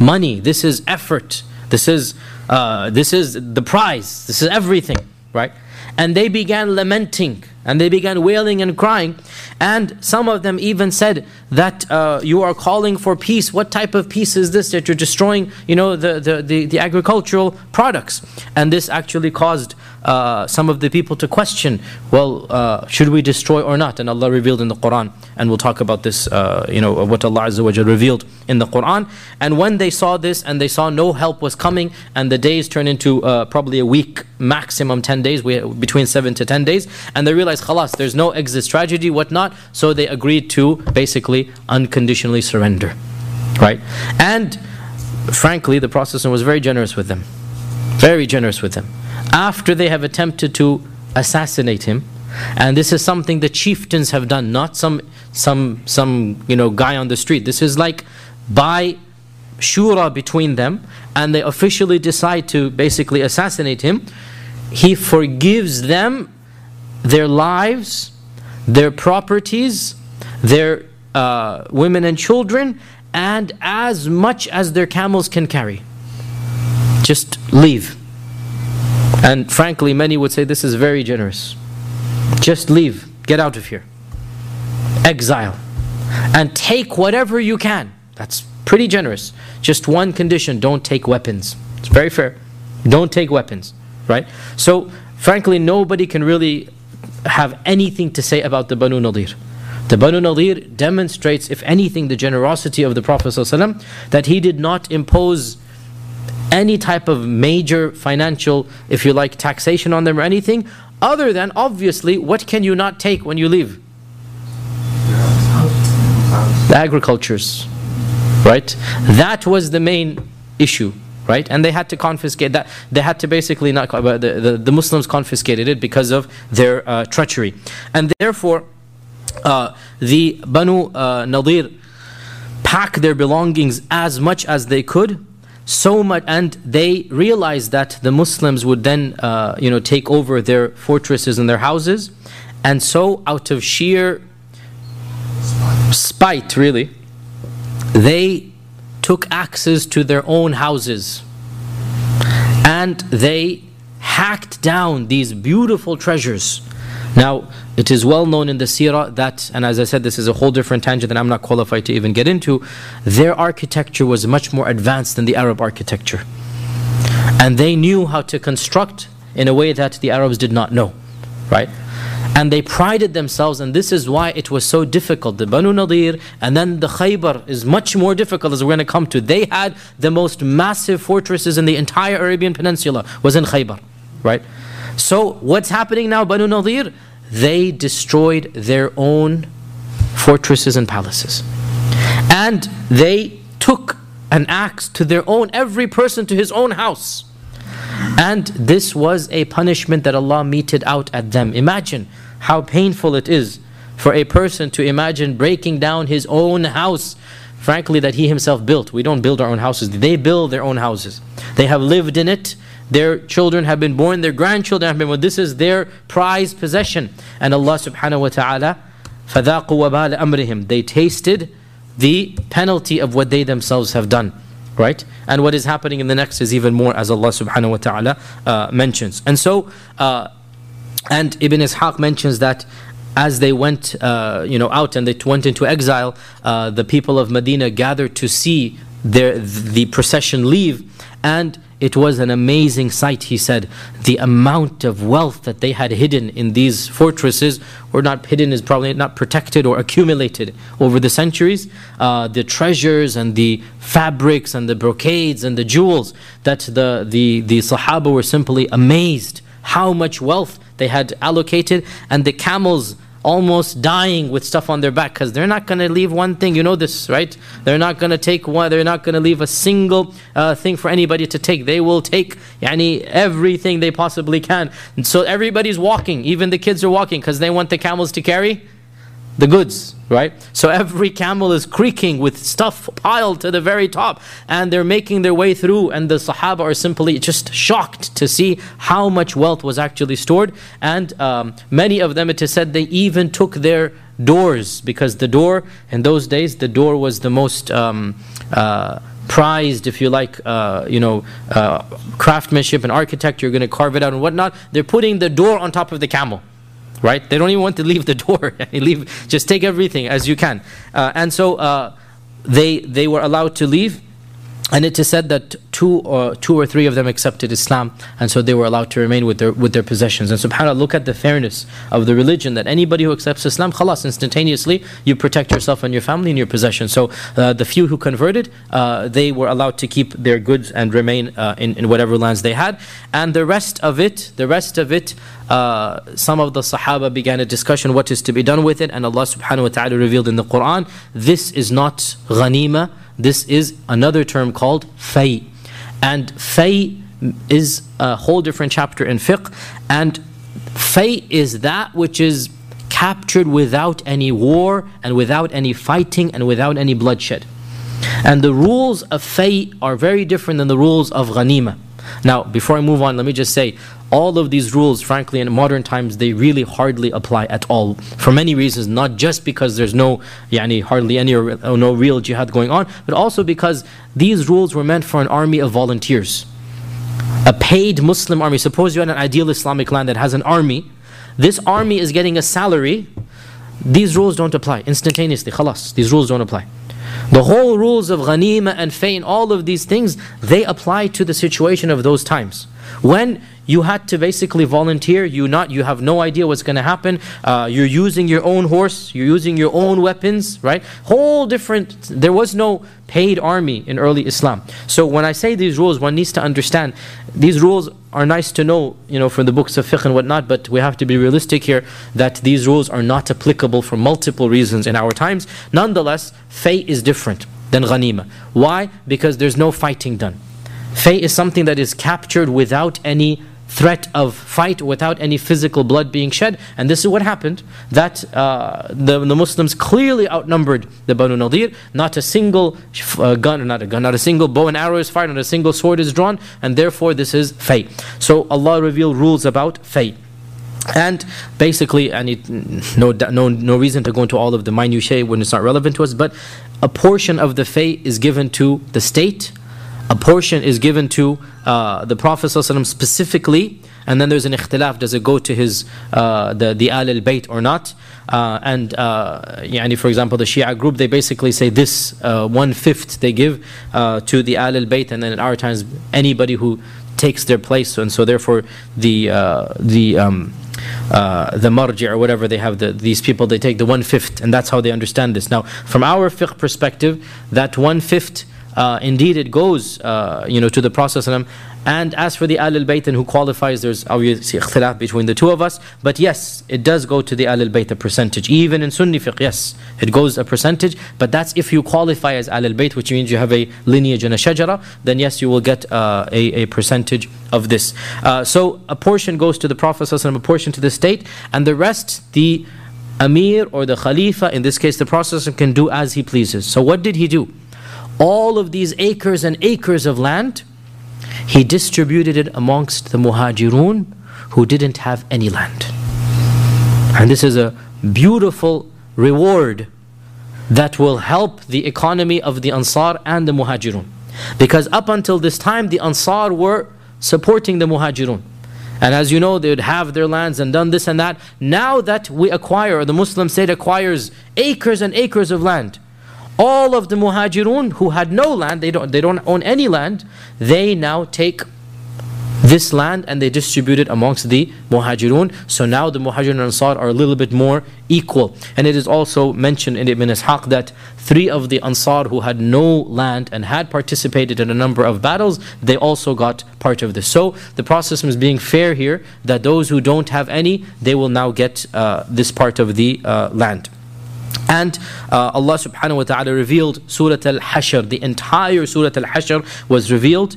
money. This is effort. This is uh, this is the prize, this is everything, right? And they began lamenting and they began wailing and crying. And some of them even said that uh, you are calling for peace. What type of peace is this that you're destroying, you know, the, the, the, the agricultural products? And this actually caused uh, some of the people to question, well, uh, should we destroy or not? And Allah revealed in the Quran, and we'll talk about this, uh, you know, what Allah Azza wa revealed in the Quran. And when they saw this and they saw no help was coming, and the days turned into uh, probably a week, maximum 10 days, we, between 7 to 10 days, and they realized, khalas, there's no exit strategy, whatnot, so they agreed to basically unconditionally surrender. Right? And frankly, the Prophet was very generous with them. Very generous with them. After they have attempted to assassinate him, and this is something the chieftains have done, not some some some you know guy on the street. This is like by shura between them, and they officially decide to basically assassinate him. He forgives them their lives, their properties, their uh, women and children, and as much as their camels can carry. Just leave. And frankly, many would say this is very generous. Just leave. Get out of here. Exile. And take whatever you can. That's pretty generous. Just one condition don't take weapons. It's very fair. Don't take weapons. Right? So, frankly, nobody can really have anything to say about the Banu Nadir. The Banu Nadir demonstrates, if anything, the generosity of the Prophet ﷺ, that he did not impose any type of major financial, if you like, taxation on them or anything, other than obviously, what can you not take when you leave? The agricultures, right? That was the main issue, right? And they had to confiscate that. They had to basically not, the, the, the Muslims confiscated it because of their uh, treachery. And therefore, uh, the Banu uh, Nadir pack their belongings as much as they could so much and they realized that the muslims would then uh, you know take over their fortresses and their houses. And so out of sheer spite really they took axes to their own houses. And they hacked down these beautiful treasures now, it is well known in the seerah that, and as I said, this is a whole different tangent that I'm not qualified to even get into, their architecture was much more advanced than the Arab architecture. And they knew how to construct in a way that the Arabs did not know, right? And they prided themselves, and this is why it was so difficult. The Banu Nadir and then the Khaybar is much more difficult as we're going to come to. They had the most massive fortresses in the entire Arabian Peninsula, was in Khaybar, right? So what's happening now, Banu Nadir? They destroyed their own fortresses and palaces. And they took an axe to their own, every person to his own house. And this was a punishment that Allah meted out at them. Imagine how painful it is for a person to imagine breaking down his own house, frankly, that he himself built. We don't build our own houses, they build their own houses. They have lived in it, their children have been born, their grandchildren have been born. This is their prized possession. And Allah subhanahu wa ta'ala, فَذَاقُوا وَبَالَ أَمْرِهِمْ They tasted the penalty of what they themselves have done. Right? And what is happening in the next is even more as Allah subhanahu wa ta'ala uh, mentions. And so, uh, and Ibn Ishaq mentions that as they went uh, you know, out and they went into exile, uh, the people of Medina gathered to see their, the procession leave. And it was an amazing sight, he said. The amount of wealth that they had hidden in these fortresses, or not hidden is probably not protected or accumulated over the centuries. Uh, the treasures and the fabrics and the brocades and the jewels, that the, the, the Sahaba were simply amazed how much wealth they had allocated, and the camels almost dying with stuff on their back because they're not going to leave one thing. You know this, right? They're not going to take one. They're not going to leave a single uh, thing for anybody to take. They will take yani, everything they possibly can. And so everybody's walking. Even the kids are walking because they want the camels to carry the goods, right? So every camel is creaking with stuff piled to the very top, and they're making their way through, and the Sahaba are simply just shocked to see how much wealth was actually stored. And um, many of them, it is said, they even took their doors because the door in those days, the door was the most. Um, uh, prized, if you like, uh, you know, uh, craftsmanship and architecture. You're going to carve it out and whatnot. They're putting the door on top of the camel right? They don't even want to leave the door. leave, just take everything as you can. Uh, and so uh, they they were allowed to leave, and it is said that two or two or three of them accepted Islam, and so they were allowed to remain with their with their possessions. And subhanallah, look at the fairness of the religion that anybody who accepts Islam, khalas, instantaneously you protect yourself and your family and your possessions. So uh, the few who converted, uh, they were allowed to keep their goods and remain uh, in in whatever lands they had, and the rest of it, the rest of it. Uh, some of the Sahaba began a discussion what is to be done with it, and Allah subhanahu wa ta'ala revealed in the Quran, this is not ghanima, this is another term called fay. And fay is a whole different chapter in fiqh. And fay is that which is captured without any war and without any fighting and without any bloodshed. And the rules of fay are very different than the rules of ghanima. Now, before I move on, let me just say all of these rules, frankly, in modern times, they really hardly apply at all for many reasons. Not just because there's no, yani, hardly any or, no real jihad going on, but also because these rules were meant for an army of volunteers. A paid Muslim army. Suppose you're in an ideal Islamic land that has an army. This army is getting a salary. These rules don't apply instantaneously. Khalas. These rules don't apply. The whole rules of ghanima and fay, all of these things, they apply to the situation of those times. When you had to basically volunteer, you not you have no idea what's going to happen. Uh, you're using your own horse, you're using your own weapons, right? Whole different. There was no paid army in early Islam. So when I say these rules, one needs to understand these rules are nice to know, you know, from the books of fiqh and whatnot. But we have to be realistic here that these rules are not applicable for multiple reasons in our times. Nonetheless, fay is different than ghanima. Why? Because there's no fighting done. Fay is something that is captured without any threat of fight without any physical blood being shed. And this is what happened that uh, the, the Muslims clearly outnumbered the Banu Nadir. Not a single uh, gun, not a gun, not a single bow and arrow is fired, not a single sword is drawn, and therefore this is fay. So Allah revealed rules about fay. And basically, I need no, no, no reason to go into all of the minutiae when it's not relevant to us, but a portion of the fay is given to the state, a portion is given to uh, the Prophet ﷺ specifically, and then there's an ikhtilaf, does it go to his, uh, the, the Ahl al Bayt or not? Uh, and, uh, for example, the Shia group, they basically say this uh, one fifth they give uh, to the Ahl al Bayt, and then in our times, anybody who takes their place, and so therefore the, the, um, uh, the marji or whatever they have the, these people they take the one fifth and that's how they understand this now from our fiqh perspective that one fifth uh, indeed it goes uh, you know to the Prophet and as for the Al Bayt and who qualifies there's obviously ikhtilaf between the two of us. But yes it does go to the Al Bayt a percentage. Even in Sunni fiqh yes it goes a percentage. But that's if you qualify as Al Bayt which means you have a lineage and a shajara then yes you will get uh, a, a percentage of this. Uh, so a portion goes to the Prophet a portion to the state. And the rest the Amir or the Khalifa in this case the Prophet can do as he pleases. So what did he do all of these acres and acres of land, he distributed it amongst the muhajirun who didn't have any land. And this is a beautiful reward that will help the economy of the Ansar and the muhajirun. Because up until this time, the Ansar were supporting the muhajirun. And as you know, they would have their lands and done this and that. Now that we acquire, the Muslim state acquires acres and acres of land, all of the muhajirun who had no land, they don't, they don't own any land, they now take this land and they distribute it amongst the muhajirun. So now the muhajirun and ansar are a little bit more equal. And it is also mentioned in Ibn Ishaq that three of the ansar who had no land and had participated in a number of battles, they also got part of this. So the process is being fair here that those who don't have any, they will now get uh, this part of the uh, land. And uh, Allah subhanahu wa ta'ala revealed Surah Al Hashr. The entire Surah Al Hashr was revealed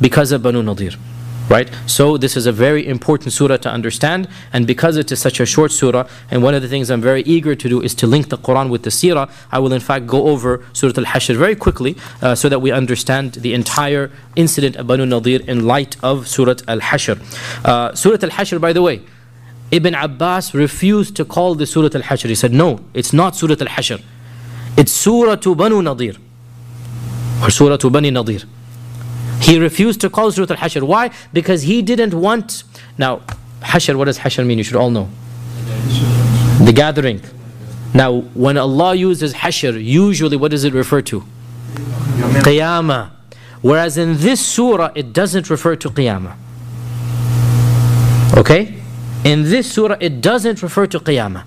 because of Banu Nadir. Right? So this is a very important surah to understand, and because it is such a short surah, and one of the things I'm very eager to do is to link the Quran with the seerah, I will in fact go over Surah Al-Hashr very quickly uh, so that we understand the entire incident of Banu Nadir in light of Surah Al-Hashr. Uh, surah Al-Hashr, by the way, Ibn Abbas refused to call the Surah Al Hashr. He said, No, it's not Surah Al Hashr. It's Surah to Banu Nadir. Or Surah to Bani Nadir. He refused to call Surah Al Hashr. Why? Because he didn't want. Now, Hashr, what does Hashr mean? You should all know. The gathering. Now, when Allah uses Hashr, usually what does it refer to? Qiyamah. Whereas in this surah, it doesn't refer to Qiyamah. Okay? In this surah, it doesn't refer to Qiyamah.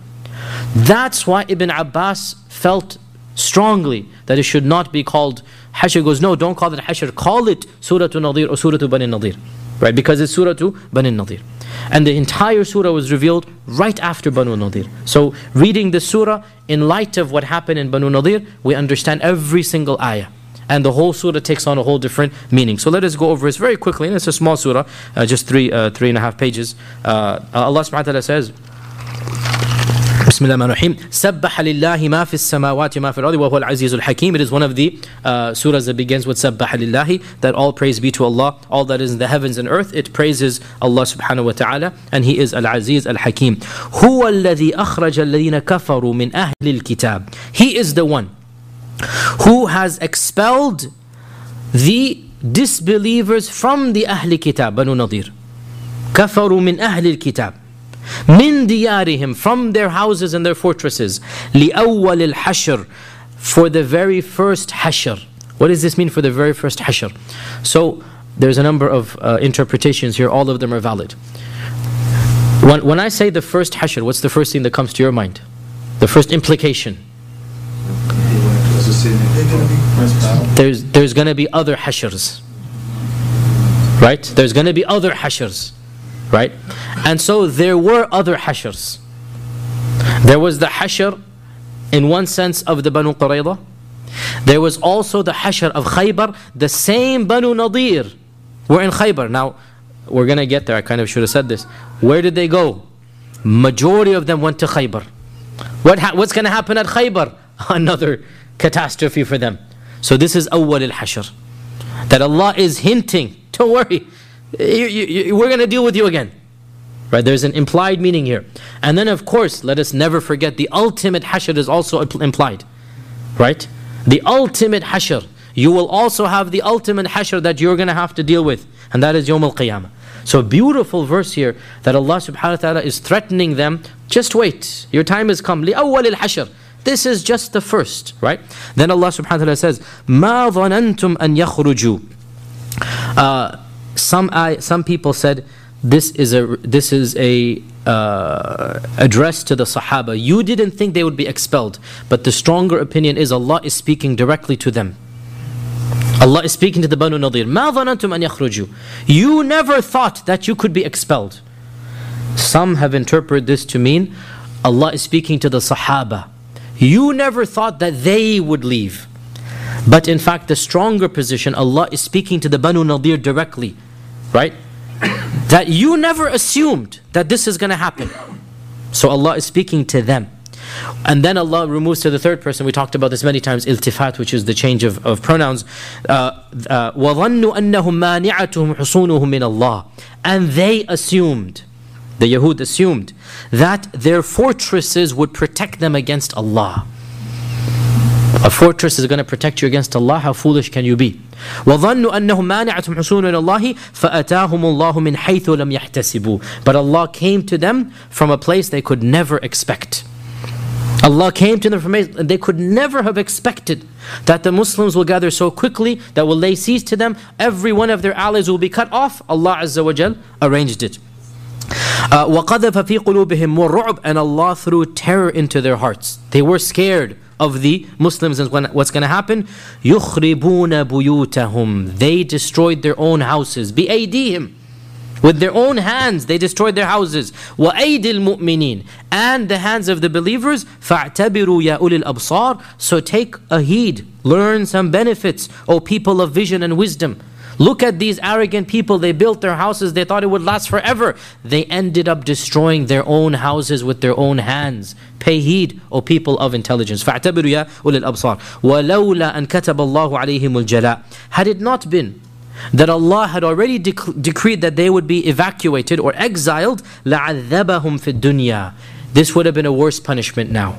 That's why Ibn Abbas felt strongly that it should not be called Hashr. goes, no, don't call it Hashr. Call it Surah to Nadir or Surah to Bani Nadir. Right? Because it's Surah to Bani Nadir. And the entire surah was revealed right after Banu Nadir. So, reading the surah in light of what happened in Banu Nadir, we understand every single ayah and the whole surah takes on a whole different meaning. So let us go over this very quickly. And it's a small surah, uh, just three, uh, three and a half pages. Uh, Allah subhanahu wa ta'ala says, بسم الله الرحمن الرحيم سبح لله ما في السماوات ما في الأرض وهو العزيز الحكيم It is one of the uh, surahs that begins with سبح لله that all praise be to Allah all that is in the heavens and earth it praises Allah subhanahu wa ta'ala and He is Al-Aziz Al-Hakim هو الذي أخرج الذين كفروا من أهل الكتاب He is the one who has expelled the disbelievers from the أهل كتاب بنو نضير كفروا من أهل الكتاب من ديارهم from their houses and their fortresses لأول الحشر for the very first hashr what does this mean for the very first hashr so there's a number of uh, interpretations here all of them are valid when, when I say the first hashr what's the first thing that comes to your mind the first implication there's, there's going to be other hashrs right there's going to be other hashrs right? And so there were other hashrs. There was the hashr in one sense of the Banu Qurayza. There was also the hashr of Khaybar, the same Banu Nadir were in Khaybar. Now, we're going to get there, I kind of should have said this. Where did they go? Majority of them went to Khaybar. What ha- what's going to happen at Khaybar? Another catastrophe for them. So this is awwal al-hashr. That Allah is hinting, don't worry, you, you, you, we're going to deal with you again. Right? There's an implied meaning here. And then, of course, let us never forget the ultimate hashr is also implied. Right? The ultimate hashr. You will also have the ultimate hashr that you're going to have to deal with. And that is Yawm al Qiyamah. So, beautiful verse here that Allah subhanahu wa ta'ala is threatening them. Just wait. Your time has come. لِأَوَّلِ الْحَشْرِ This is just the first, right? Then Allah subhanahu wa ta'ala says, مَا ظَنَنْتُمْ أَن يَخْرُجُوا uh, some I, some people said this is a this is a uh, address to the Sahaba. You didn't think they would be expelled, but the stronger opinion is Allah is speaking directly to them. Allah is speaking to the Banu Nadir. ما ظننتم أن يخرجوا. You never thought that you could be expelled. Some have interpreted this to mean Allah is speaking to the Sahaba. You never thought that they would leave. But in fact, the stronger position, Allah is speaking to the Banu Nadir directly right? that you never assumed that this is going to happen. So Allah is speaking to them. And then Allah removes to the third person, we talked about this many times, iltifat, which is the change of, of pronouns. Uh, uh, وَظَنُّوا أَنَّهُمْ مَانِعَتُهُمْ حُصُونُهُم مِّنَ اللَّهِ And they assumed, the Yahud assumed, that their fortresses would protect them against Allah. A fortress is going to protect you against Allah. How foolish can you be? وظنوا أنهم مانعتهم حصول من الله فأتاهم الله من حيث لم يحتسبوا But Allah came to them from a place they could never expect. Allah came to them from a they could never have expected that the Muslims will gather so quickly that will lay siege to them. Every one of their allies will be cut off. Allah Azza wa Jal arranged it. Uh, وَقَذَفَ فِي قُلُوبِهِمْ وَالرُّعْبِ And Allah threw terror into their hearts. They were scared of the Muslims and what's going to happen? يُخْرِبُونَ بُيُوتَهُمْ They destroyed their own houses. بِأَيْدِيهِمْ with their own hands, they destroyed their houses. وَأَيْدِ الْمُؤْمِنِينَ And the hands of the believers. فَاعْتَبِرُوا يَا أُولِي الْأَبْصَارِ So take a heed, learn some benefits, O people of vision and wisdom. Look at these arrogant people. They built their houses, they thought it would last forever. They ended up destroying their own houses with their own hands. Pay heed, O people of intelligence. فَاعْتَبِرُوا يَا أُولِي الْأَبْصَارِ وَلَوْلَا أَن كَتَبَ اللَّهُ عَلَيْهِمُ الْجَلَاءِ Had it not been that Allah had already dec- decreed that they would be evacuated or exiled, لَعَذَّبَهُمْ فِي الدُّنْيَا This would have been a worse punishment now.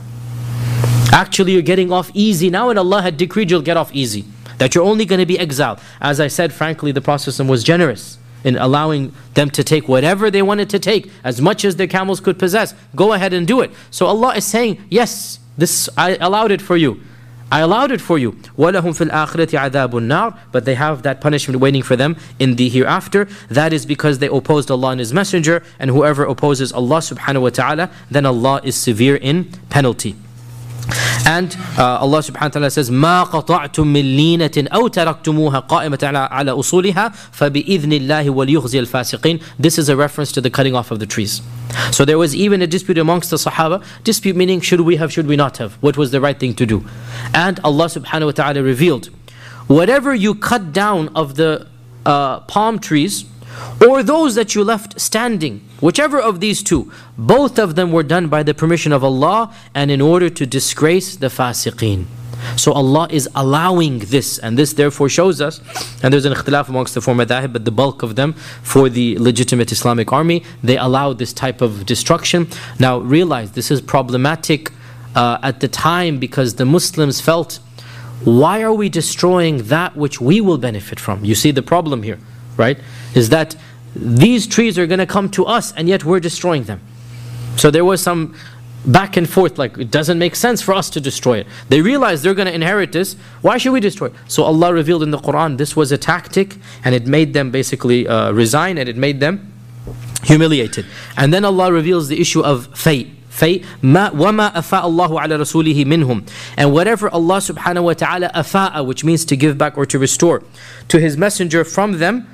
Actually, you're getting off easy now, and Allah had decreed you'll get off easy that you're only going to be exiled. As I said, frankly, the Prophet was generous in allowing them to take whatever they wanted to take, as much as their camels could possess. Go ahead and do it. So Allah is saying, Yes, this I allowed it for you. I allowed it for you. وَلَهُمْ فِي الْآخِرَةِ عَذَابٌ النَّارِ But they have that punishment waiting for them in the hereafter. That is because they opposed Allah and His Messenger, and whoever opposes Allah subhanahu wa ta'ala, then Allah is severe in penalty. And uh, Allah subhanahu wa ta'ala says, ما قطعتم من لينة أو تركتموها قائمة على أصولها فبإذن الله وليخزي الفاسقين This is a reference to the cutting off of the trees. So there was even a dispute amongst the Sahaba. Dispute meaning, should we have, should we not have? What was the right thing to do? And Allah subhanahu wa ta'ala revealed, whatever you cut down of the uh, palm trees, or those that you left standing, whichever of these two, both of them were done by the permission of Allah and in order to disgrace the fasiqeen. So Allah is allowing this, and this therefore shows us, and there's an ikhtilaf amongst the four madhahib, but the bulk of them, for the legitimate Islamic army, they allow this type of destruction. Now realize this is problematic uh, at the time because the Muslims felt, why are we destroying that which we will benefit from? You see the problem here, right? is that these trees are going to come to us and yet we're destroying them. So there was some back and forth like it doesn't make sense for us to destroy it. They realized they're going to inherit this. Why should we destroy it? So Allah revealed in the Quran this was a tactic and it made them basically uh, resign and it made them humiliated. And then Allah reveals the issue of fay. And whatever Allah subhanahu wa ta'ala afa'a, which means to give back or to restore, to His messenger from them,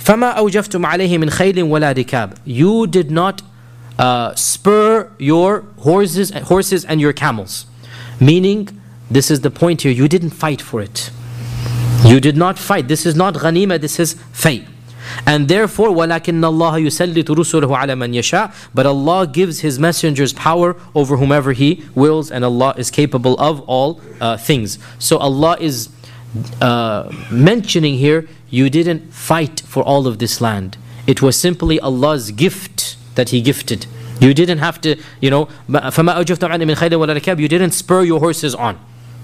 فما أوجفتم عليه من خيل ولا ركاب you did not uh, spur your horses, horses and your camels. Meaning, this is the point here, you didn't fight for it. You did not fight. This is not ghanima, this is fay. And therefore, وَلَكِنَّ اللَّهَ يُسَلِّطُ رُسُلَهُ عَلَى مَنْ يَشَاءُ But Allah gives His messengers power over whomever He wills, and Allah is capable of all uh, things. So Allah is uh, mentioning here, you didn't fight for all of this land. It was simply Allah's gift that He gifted. You didn't have to, you know, فَمَا أَوْجَفْتُمْ عَنْ مِنْ خَيْلٍ وَلَا رِكَابٍ You didn't spur your horses on.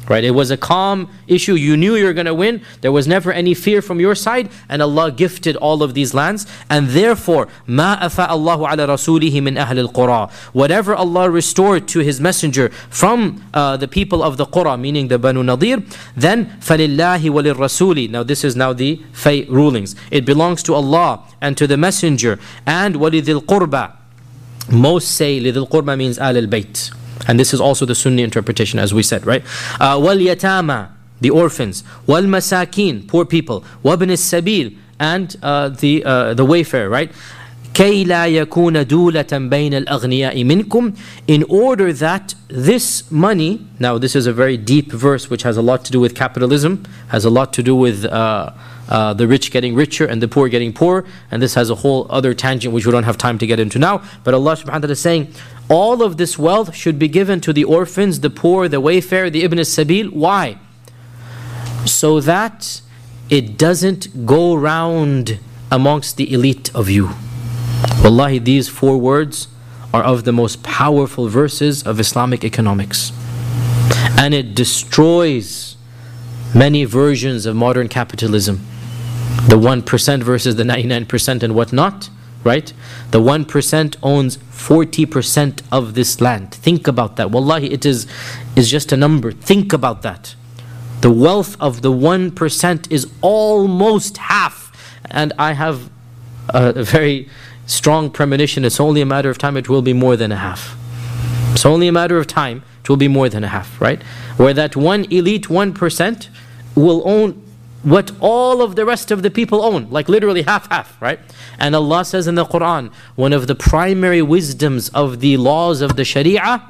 Right? It was a calm issue. You knew you were going to win. There was never any fear from your side. And Allah gifted all of these lands. And therefore, مَا أَفَاءَ اللَّهُ عَلَى رَسُولِهِ مِنْ أَهْلِ الْقُرَى Whatever Allah restored to His Messenger from uh, the people of the Qura, meaning the Banu Nadir, then فَلِلَّهِ وَلِلرَّسُولِ Now this is now the fate rulings. It belongs to Allah and to the Messenger and وَلِذِي الْقُرْبَى most say lidil qurba means al al bayt. And this is also the Sunni interpretation, as we said, right? Uh, wal yatama, the orphans. Wal masakin, poor people. Wabn sabil, and uh, the, uh, the wayfarer, right? كي لا يكون دولة بين الأغنياء منكم in order that this money now this is a very deep verse which has a lot to do with capitalism has a lot to do with uh, uh, the rich getting richer and the poor getting poorer and this has a whole other tangent which we don't have time to get into now but Allah subhanahu wa ta'ala is saying all of this wealth should be given to the orphans the poor the wayfarer the ibn sabil why so that it doesn't go round amongst the elite of you Wallahi, these four words are of the most powerful verses of Islamic economics. And it destroys many versions of modern capitalism. The 1% versus the 99% and whatnot, right? The 1% owns 40% of this land. Think about that. Wallahi, it is, is just a number. Think about that. The wealth of the 1% is almost half. And I have a, very strong premonition, it's only a matter of time, it will be more than a half. It's only a matter of time, it will be more than a half, right? Where that one elite 1% will own what all of the rest of the people own, like literally half half, right? And Allah says in the Quran, one of the primary wisdoms of the laws of the Sharia,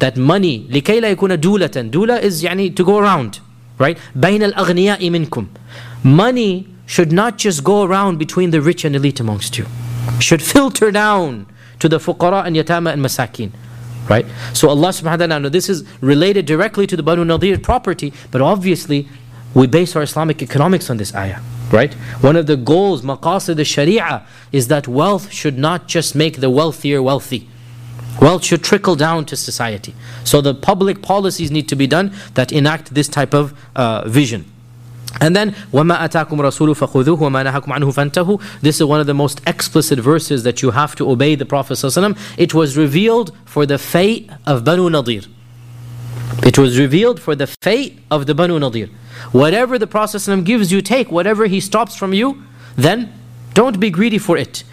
that money, لكي لا يكون دولة, dula is يعني to go around, right? بين الأغنياء منكم. Money should not just go around between the rich and elite amongst you should filter down to the fuqara and yatama and masakin. Right? So Allah subhanahu wa ta'ala, this is related directly to the Banu Nadir property, but obviously we base our Islamic economics on this ayah. Right? One of the goals, maqasid al-sharia, is that wealth should not just make the wealthier wealthy. Wealth should trickle down to society. So the public policies need to be done that enact this type of uh, vision. And then, وَمَا أَتَاكُمْ رَسُولُ فَخُذُوهُ وَمَا نَهَكُمْ عَنْهُ فَانْتَهُ This is one of the most explicit verses that you have to obey the Prophet ﷺ. It was revealed for the fate of Banu Nadir. It was revealed for the fate of the Banu Nadir. Whatever the Prophet ﷺ gives you, take. Whatever he stops from you, then don't be greedy for it.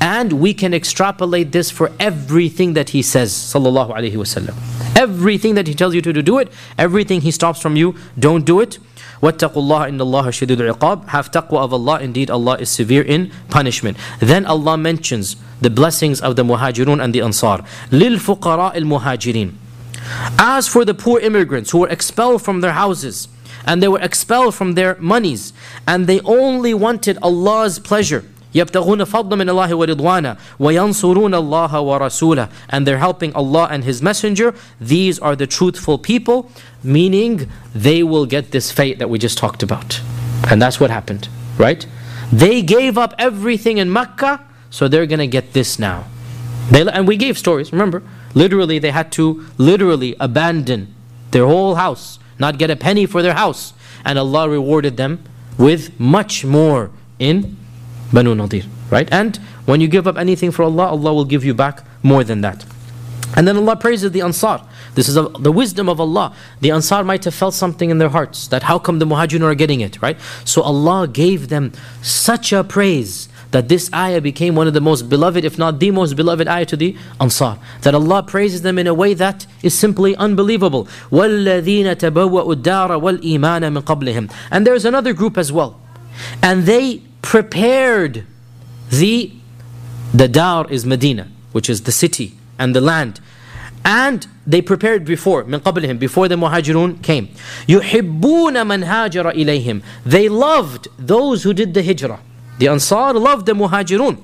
And we can extrapolate this for everything that he says, sallallahu alaihi wasallam. Everything that he tells you to do, do it. Everything he stops from you, don't do it. وَاتَّقُوا اللَّهَ إِنَّ اللَّهَ شَدِيدُ الْعِقَابِ Have taqwa of Allah, indeed Allah is severe in punishment. Then Allah mentions the blessings of the muhajirun and the ansar. لِلْفُقَرَاءِ الْمُهَاجِرِينَ As for the poor immigrants who were expelled from their houses, and they were expelled from their monies, and they only wanted Allah's pleasure. يبتغون فضلا من الله ورضوانا وينصرون الله ورسوله and they're helping Allah and His Messenger these are the truthful people meaning they will get this fate that we just talked about and that's what happened right they gave up everything in Mecca so they're gonna get this now they, and we gave stories remember literally they had to literally abandon their whole house not get a penny for their house and Allah rewarded them with much more in Banu Nadir, right? And when you give up anything for Allah, Allah will give you back more than that. And then Allah praises the Ansar. This is a, the wisdom of Allah. The Ansar might have felt something in their hearts that how come the Muhajirun are getting it, right? So Allah gave them such a praise that this ayah became one of the most beloved, if not the most beloved ayah to the Ansar. That Allah praises them in a way that is simply unbelievable. وَالَّذِينَ تَبَوَّأُوا الدَّارَ وَالْإِيمَانَ مِنْ قَبْلِهِمْ And there's another group as well. And they prepared the the dar is Medina, which is the city and the land. And they prepared before, من قبلهم, before the muhajirun came. يحبون من هاجر إليهم. They loved those who did the hijrah. The Ansar loved the muhajirun.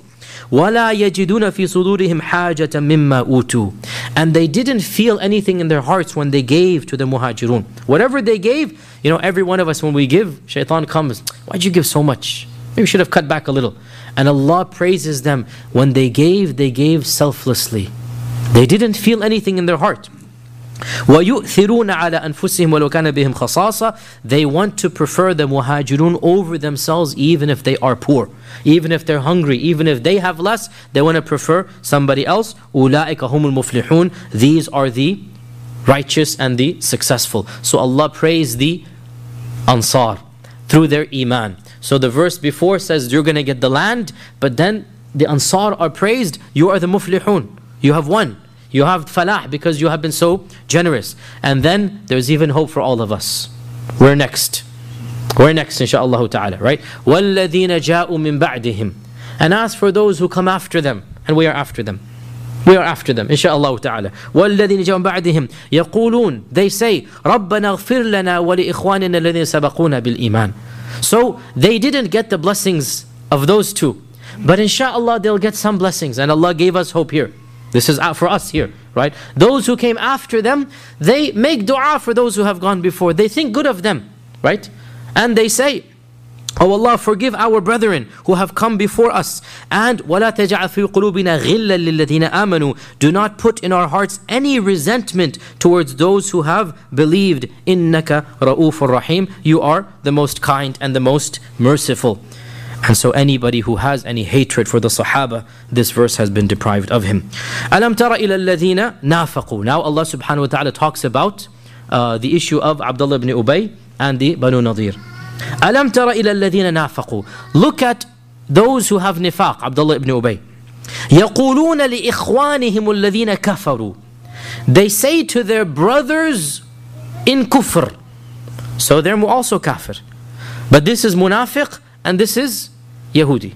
ولا يجدون في صدورهم حاجة مما أوتوا and they didn't feel anything in their hearts when they gave to the muhajirun whatever they gave you know every one of us when we give shaitan comes why'd you give so much maybe you should have cut back a little and Allah praises them when they gave they gave selflessly they didn't feel anything in their heart وَيُؤْثِرُونَ عَلَى أَنفُسِهِمْ وَلَوْ كَانَ بِهِمْ خَصَاصَةً They want to prefer the muhajirun over themselves even if they are poor, even if they're hungry, even if they have less, they want to prefer somebody else. أُولَٰئِكَ هُمُ الْمُفْلِحُونَ These are the righteous and the successful. So Allah praised the Ansar through their iman. So the verse before says you're going to get the land, but then the Ansar are praised, you are the muflihun. You have won. You have falah because you have been so generous. And then there's even hope for all of us. We're next. We're next, inshaAllah ta'ala, right? وَالَّذِينَ جَاءُوا مِن بَعْدِهِمْ And as for those who come after them, and we are after them. We are after them, inshaAllah ta'ala. وَالَّذِينَ جَاءُوا مِن بَعْدِهِمْ يَقُولُون They say, رَبَّنَا اغْفِرْ لَنَا وَلِإِخْوَانِنَا الَّذِينَ سَبَقُونَا بِالْإِيمَانِ So, they didn't get the blessings of those two. But inshaAllah, they'll get some blessings. And Allah gave us hope here. This is for us here, right? Those who came after them, they make dua for those who have gone before. They think good of them, right? And they say, Oh Allah, forgive our brethren who have come before us. And وَلَا تَجْعَلْ فِي قُلُوبِنَا غِلًّا لِلَّذِينَ آمَنُوا Do not put in our hearts any resentment towards those who have believed. إِنَّكَ رَؤُوفٌ rahim. You are the most kind and the most merciful. And so anybody who has any hatred for the Sahaba, this verse has been deprived of him. أَلَمْ تَرَ إِلَى الَّذِينَ نَافَقُوا Now Allah subhanahu wa ta'ala talks about uh, the issue of Abdullah ibn Ubay and the Banu Nadir. أَلَمْ تَرَ إِلَى الَّذِينَ نَافَقُوا Look at those who have nifaq, Abdullah ibn Ubay. يَقُولُونَ لِإِخْوَانِهِمُ الَّذِينَ كَفَرُوا They say to their brothers in kufr. So they're also kafir. But this is munafiq and this is Yahudi.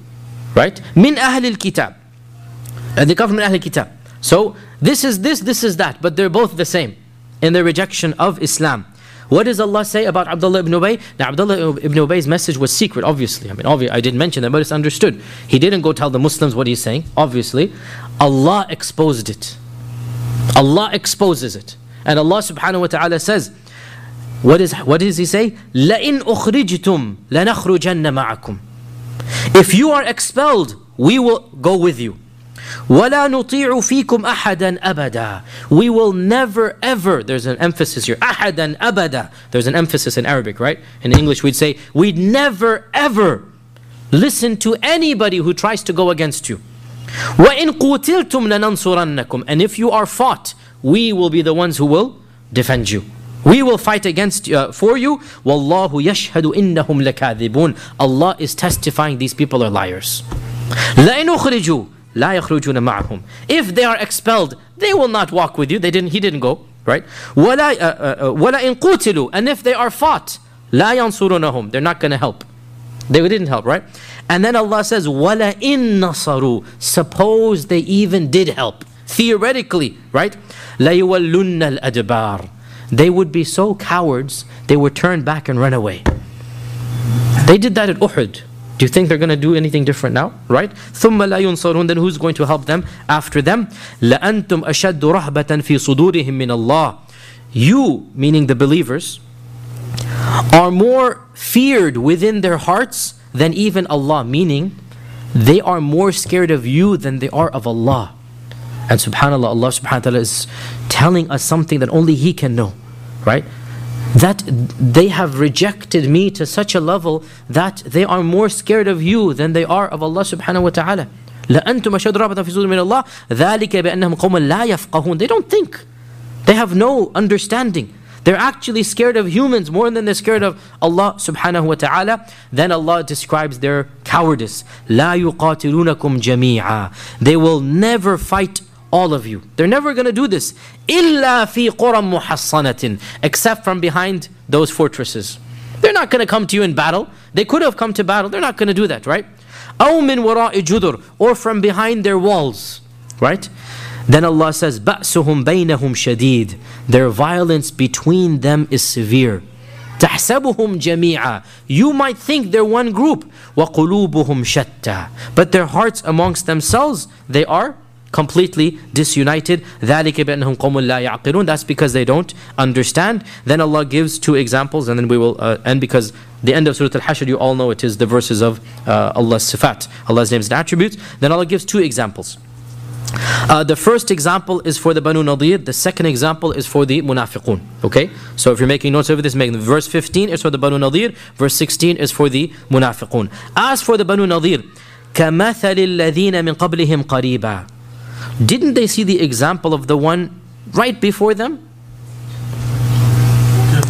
Right? Min Ahl al-Kitab. And they come from Ahl al-Kitab. So this is this, this is that. But they're both the same in their rejection of Islam. What does Allah say about Abdullah ibn Ubay? Now, Abdullah ibn Ubay's message was secret, obviously. I mean, obviously, I didn't mention that, but it's understood. He didn't go tell the Muslims what he's saying, obviously. Allah exposed it. Allah exposes it. And Allah subhanahu wa ta'ala says, what, is, what does He say? لَإِنْ أُخْرِجْتُمْ لَنَخْرُجَنَّ مَعَكُمْ If you are expelled, we will go with you. ولا نطيع فيكم أحدا أبدا We will never ever, there's an emphasis here, أحدا أبدا There's an emphasis in Arabic, right? In English we'd say, we'd never ever listen to anybody who tries to go against you. وإن قتلتم لننصرنكم And if you are fought, we will be the ones who will defend you. We will fight against uh, for you. Wallahu yashhadu innahum lakathibun. Allah is testifying these people are liars. لَإِنْ أُخْرِجُوا لا يخرجون معهم. If they are expelled, they will not walk with you. They didn't. He didn't go. Right? ولا uh, uh, ولا إن قتلوا. And if they are fought, لا ينصرونهم. They're not going to help. They didn't help, right? And then Allah says, وَلَا إِن نَصَرُوا Suppose they even did help. Theoretically, right? لَيُوَلُّنَّ الْأَدْبَارِ they would be so cowards, they would turn back and run away. They did that at Uhud. Do you think they're going to do anything different now? Right? ثُمَّ لَا يُنصَرُونَ Then who's going to help them after them? لَأَنْتُمْ أَشَدُّ رَهْبَةً فِي صُدُورِهِم مِّنَ اللَّهِ You, meaning the believers, are more feared within their hearts than even Allah, meaning they are more scared of you than they are of Allah. And subhanAllah, Allah subhanahu wa ta'ala is telling us something that only He can know, right? That they have rejected me to such a level that they are more scared of you than they are of Allah subhanahu wa ta'ala. لأنتم أشد رهبة في صدور من الله ذلك بأنهم قوم لا يفقهون They don't think. They have no understanding. They're actually scared of humans more than they're scared of Allah subhanahu wa ta'ala. Then Allah describes their cowardice. لا يقاتلونكم جميعا They will never fight all of you. They're never going to do this. إلا في قرى محصنة Except from behind those fortresses. They're not going to come to you in battle. They could have come to battle. They're not going to do that, right? أو من وراء جدر Or from behind their walls, right? Then Allah says, بَأْسُهُمْ بَيْنَهُمْ شَدِيد Their violence between them is severe. تحسبهم جميعا You might think they're one group. وَقُلُوبُهُمْ شَتَّى But their hearts amongst themselves, they are completely disunited. ذَلِكَ بأنهم قوم لا يعقلون That's because they don't understand. Then Allah gives two examples and then we will uh, end because the end of Surah Al-Hashr, you all know it is the verses of uh, Allah's sifat, Allah's names and attributes. Then Allah gives two examples. Uh, the first example is for the Banu Nadir, the second example is for the Munafiqun. Okay? So if you're making notes of this, make them. Verse 15 is for the Banu Nadir, verse 16 is for the Munafiqun. As for the Banu Nadir, كَمَثَلِ الَّذِينَ مِن قَبْلِهِمْ قَرِيبًا Didn't they see the example of the one right before them?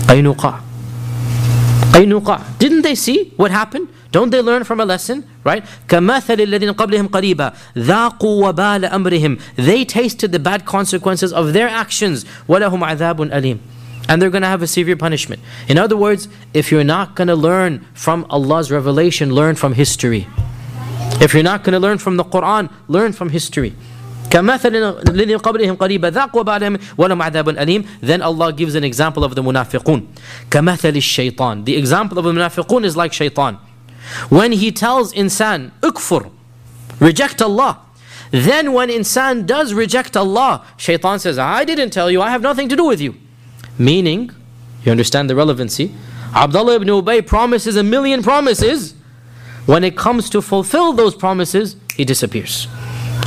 قَيْنُقَعْ قَيْنُقَعْ Didn't they see what happened? Don't they learn from a lesson? Right? كَمَثَلِ الَّذِينَ قَبْلِهِمْ قَرِيبًا ذَاقُوا وَبَالَ أَمْرِهِمْ They tasted the bad consequences of their actions. وَلَهُمْ عَذَابٌ أَلِيمٌ and they're going to have a severe punishment. In other words, if you're not going to learn from Allah's revelation, learn from history. If you're not going to learn from the Quran, learn from history. كمثل الذين قبلهم قريبا ذاقوا بعدهم ولهم عذاب أليم then Allah gives an example of the munafiqun كمثل الشيطان the example of the munafiqun is like shaitan when he tells insan ukfur reject Allah then when insan does reject Allah shaitan says I didn't tell you I have nothing to do with you meaning you understand the relevancy Abdullah ibn Ubay promises a million promises when it comes to fulfill those promises he disappears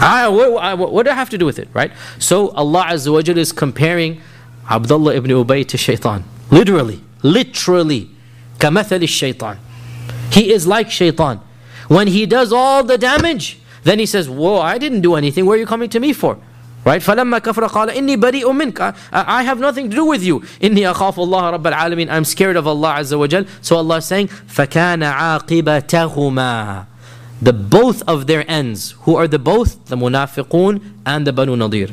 I, what, I, what do I have to do with it, right? So Allah Azza wa Jal is comparing Abdullah ibn Ubay to shaitan. Literally, literally. كَمَثَلِ الشَّيْطان He is like shaitan. When he does all the damage, then he says, whoa, I didn't do anything. Where are you coming to me for? Right? فَلَمَّا كَفْرَ قَالَ إِنِّي بَرِيءٌ مِنْكَ I have nothing to do with you. إِنِّي أَخَافُ اللَّهَ رَبَّ الْعَالَمِينَ I'm scared of Allah Azza wa Jal. So Allah is saying, فَكَانَ عَاقِبَتَهُمَا the both of their ends. Who are the both? The munafiqun and the Banu Nadir.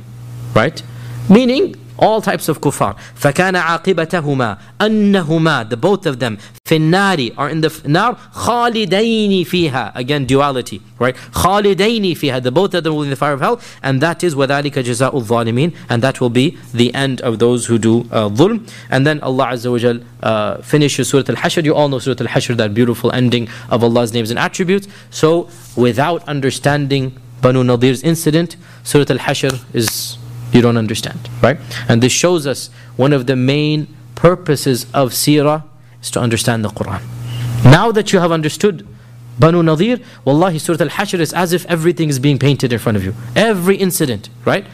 Right? Meaning all types of kuffar. فَكَانَ عَاقِبَتَهُمَا أَنَّهُمَا The both of them في النار are in the nar خالدين فيها again duality right خالدين فيها the both of them will be in the fire of hell and that is وذلك جزاء الظالمين and that will be the end of those who do uh, ظلم and then Allah Azza wa Jal uh, finishes Surah Al-Hashr you all know Surah Al-Hashr that beautiful ending of Allah's names and attributes so without understanding Banu Nadir's incident Surah Al-Hashr is you don't understand, right? And this shows us one of the main purposes of seerah is to understand the Quran. Now that you have understood Banu Nadir, Wallahi, Surah Al Hashr is as if everything is being painted in front of you. Every incident, right?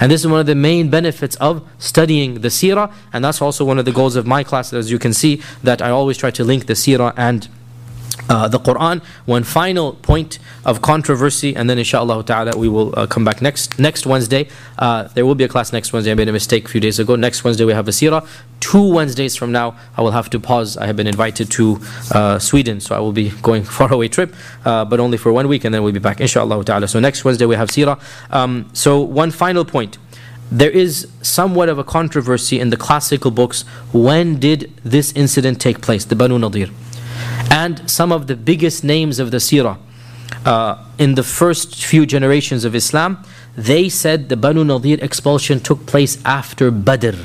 And this is one of the main benefits of studying the seerah, and that's also one of the goals of my class, as you can see, that I always try to link the seerah and uh, the Quran. One final point of controversy, and then inshallah ta'ala we will uh, come back next next Wednesday. Uh, there will be a class next Wednesday. I made a mistake a few days ago. Next Wednesday we have a seerah. Two Wednesdays from now, I will have to pause. I have been invited to uh, Sweden, so I will be going far away trip, uh, but only for one week, and then we'll be back inshallah ta'ala. So next Wednesday we have seerah. Um, so one final point. There is somewhat of a controversy in the classical books. When did this incident take place? The Banu Nadir and some of the biggest names of the seerah uh, in the first few generations of Islam, they said the Banu Nadir expulsion took place after Badr.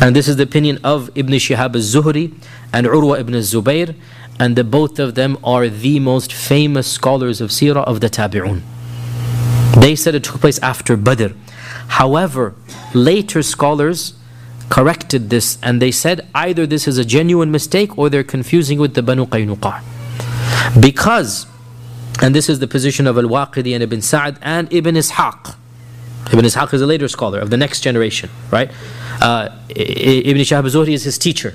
And this is the opinion of Ibn Shihab al-Zuhri and Urwa ibn al-Zubayr. And the both of them are the most famous scholars of seerah of the Tabi'un. They said it took place after Badr. However, later scholars corrected this and they said either this is a genuine mistake or they're confusing with the Banu Qaynuqa. Because, and this is the position of Al-Waqidi and Ibn Sa'd and Ibn Ishaq. Ibn Ishaq is a later scholar of the next generation, right? Uh, Ibn Shahab Zuhri is his teacher.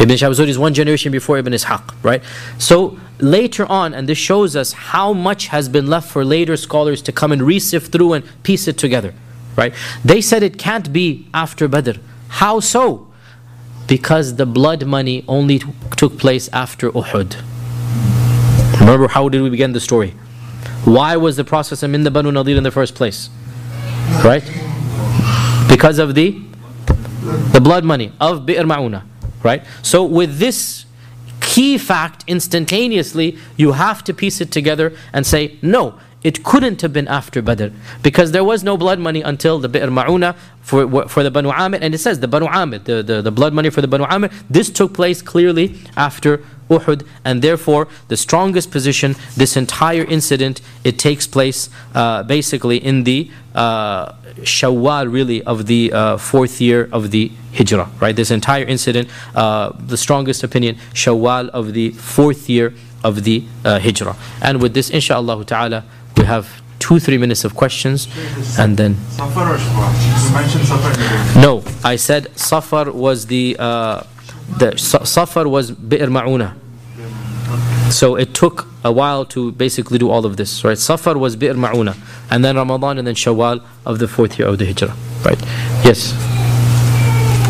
Ibn Shahab Zuhri is one generation before Ibn Ishaq, right? So later on, and this shows us how much has been left for later scholars to come and re-sift through and piece it together, right? They said it can't be after Badr. How so? Because the blood money only t- took place after Uhud. Remember how did we begin the story? Why was the Prophet in the Banu Nadir in the first place? Right? Because of the the blood money of Bi'r Ma'una. Right? So with this key fact instantaneously, you have to piece it together and say, no, it couldn't have been after Badr because there was no blood money until the Bi'r Ma'una for, for the Banu Amir. And it says the Banu Amir, the, the, the blood money for the Banu Amir, this took place clearly after Uhud. And therefore, the strongest position, this entire incident, it takes place uh, basically in the uh, Shawwal, really, of the uh, fourth year of the Hijrah. Right? This entire incident, uh, the strongest opinion, Shawwal of the fourth year of the uh, Hijrah. And with this, inshallah ta'ala, we have two, three minutes of questions, and then.
Safar or Shawwal? You mentioned Safar in the beginning.
No, I said Safar was the uh, the Safar was Bi'r Ma'una. So it took a while to basically do all of this, right? Safar was Bi'r Ma'una, and then Ramadan, and then Shawwal of the fourth year of the Hijrah, right? Yes.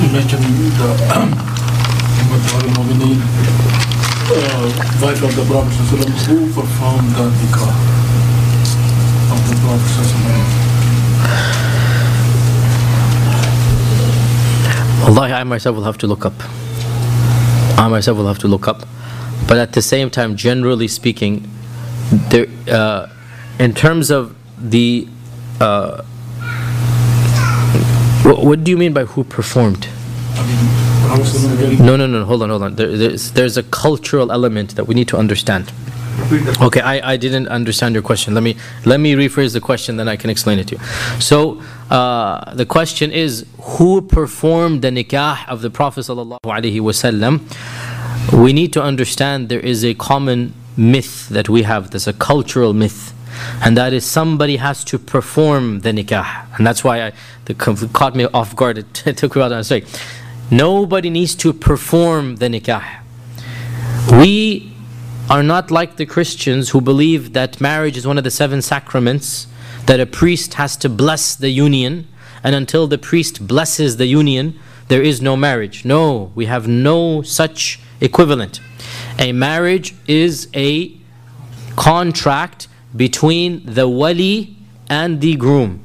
You mentioned the Ummah uh, wife of the Prophet who performed the nikah
Wallahi, I myself will have to look up. I myself will have to look up. But at the same time, generally speaking, there, uh, in terms of the. Uh, what, do you mean by who performed? No, no, no, hold on, hold on. There, there's, there's a cultural element that we need to understand. Okay, I, I didn't understand your question. Let me let me rephrase the question, then I can explain it to you. So uh, the question is, who performed the nikah of the Prophet sallallahu alaihi wasallam? We need to understand there is a common myth that we have. There's a cultural myth, and that is somebody has to perform the nikah, and that's why I the caught me off guard. It, took me a while to answer. Nobody needs to perform the nikah. We are not like the Christians who believe that marriage is one of the seven sacraments, that a priest has to bless the union, and until the priest blesses the union, there is no marriage. No, we have no such equivalent. A marriage is a contract between the wali and the groom.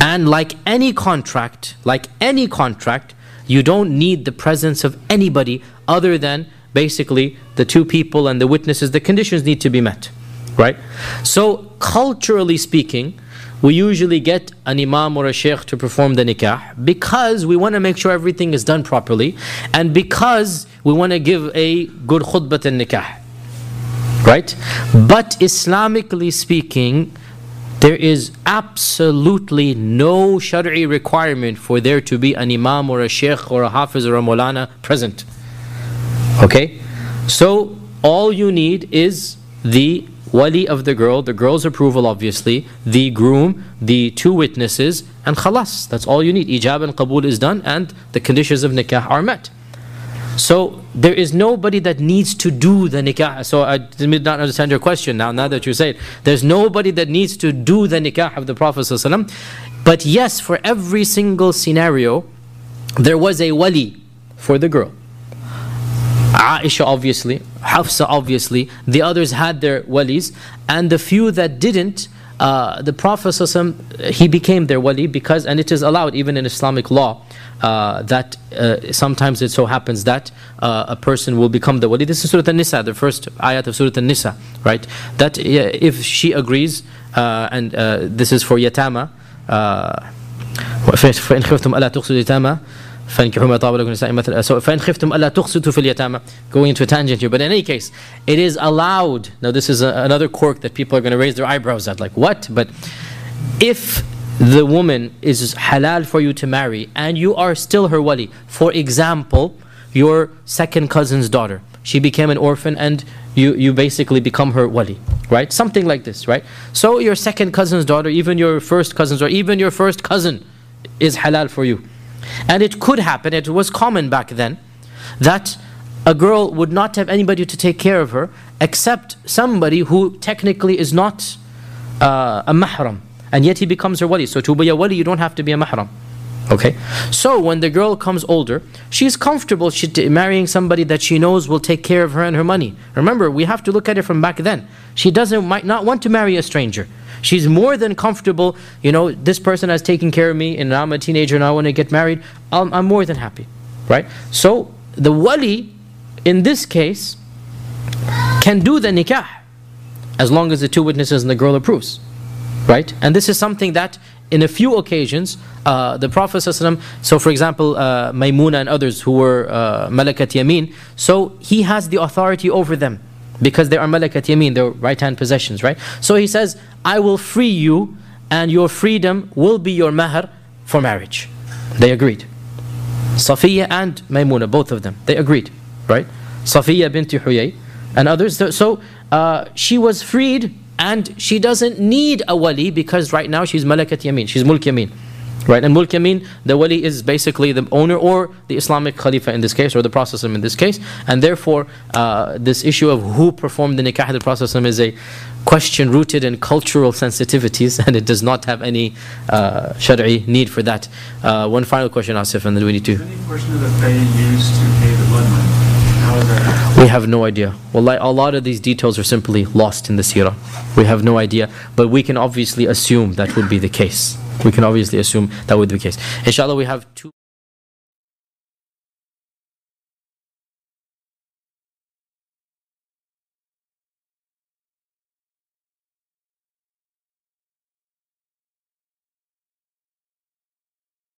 And like any contract, like any contract, you don't need the presence of anybody other than basically the two people and the witnesses. The conditions need to be met, right? So, culturally speaking, we usually get an imam or a sheikh to perform the nikah because we want to make sure everything is done properly and because we want to give a good khutbah al nikah. Right? But Islamically speaking, there is absolutely no shari'i requirement for there to be an imam or a sheikh or a hafiz or a molana present. Okay? So all you need is the wali of the girl, the girl's approval obviously, the groom, the two witnesses, and khalas. That's all you need. Ijab and qabul is done and the conditions of nikah are met. So there is nobody that needs to do the nikah. So I did not understand your question now, now that you say it. There's nobody that needs to do the nikah of the Prophet. But yes, for every single scenario, there was a wali for the girl. Aisha obviously, Hafsa obviously, the others had their walis, and the few that didn't, uh, the Prophet ﷺ, he became their wali because, and it is allowed even in Islamic law, uh, that uh, sometimes it so happens that uh, a person will become the wali. This is Surah An-Nisa, the first ayat of Surah An-Nisa, right? That if she agrees, uh, and uh, this is for yatama, uh, فإن خفتم ألا تقصدوا اليتامى فانكحوا ما طاب لكم نساء مثل so فإن خفتم ألا تقسطوا في اليتامى going into a tangent here but in any case it is allowed now this is a, another quirk that people are going to raise their eyebrows at like what but if the woman is halal for you to marry and you are still her wali for example your second cousin's daughter she became an orphan and you, you basically become her wali right something like this right so your second cousin's daughter even your first cousin's or even your first cousin is halal for you and it could happen, it was common back then, that a girl would not have anybody to take care of her except somebody who technically is not uh, a mahram. And yet he becomes her wali. So to be a wali, you don't have to be a mahram. Okay? So when the girl comes older, she's comfortable she, marrying somebody that she knows will take care of her and her money. Remember, we have to look at it from back then. She doesn't might not want to marry a stranger. She's more than comfortable, you know, this person has taken care of me and I'm a teenager and I want to get married. I'm, I'm more than happy. Right? So the wali, in this case, can do the nikah as long as the two witnesses and the girl approves. Right? And this is something that in a few occasions, uh, the Prophet ﷺ, so for example, uh, Maymuna and others who were uh, Malakat Yameen, so he has the authority over them because they are Malakat Yameen, their right hand possessions, right? So he says, I will free you and your freedom will be your mahar for marriage. They agreed. Safiya and Maymuna, both of them, they agreed, right? Safiya bint Huyay and others. So uh, she was freed and she doesn't need a wali because right now she's Malakat Yameen, she's Mulk Yameen. Right, and Mulk Yamin, the wali is basically the owner or the Islamic Khalifa in this case, or the Prophet in this case, and therefore uh, this issue of who performed the nikah of the Prophet is a question rooted in cultural sensitivities, and it does not have any uh, need for that. Uh, one final question, Asif, and then we need to.
Any portion of the fay used to pay the blood money?
We have no idea. Well, a lot of these details are simply lost in the seerah. We have no idea, but we can obviously assume that would be the case. We can obviously assume that would be the case. Inshallah, we have two.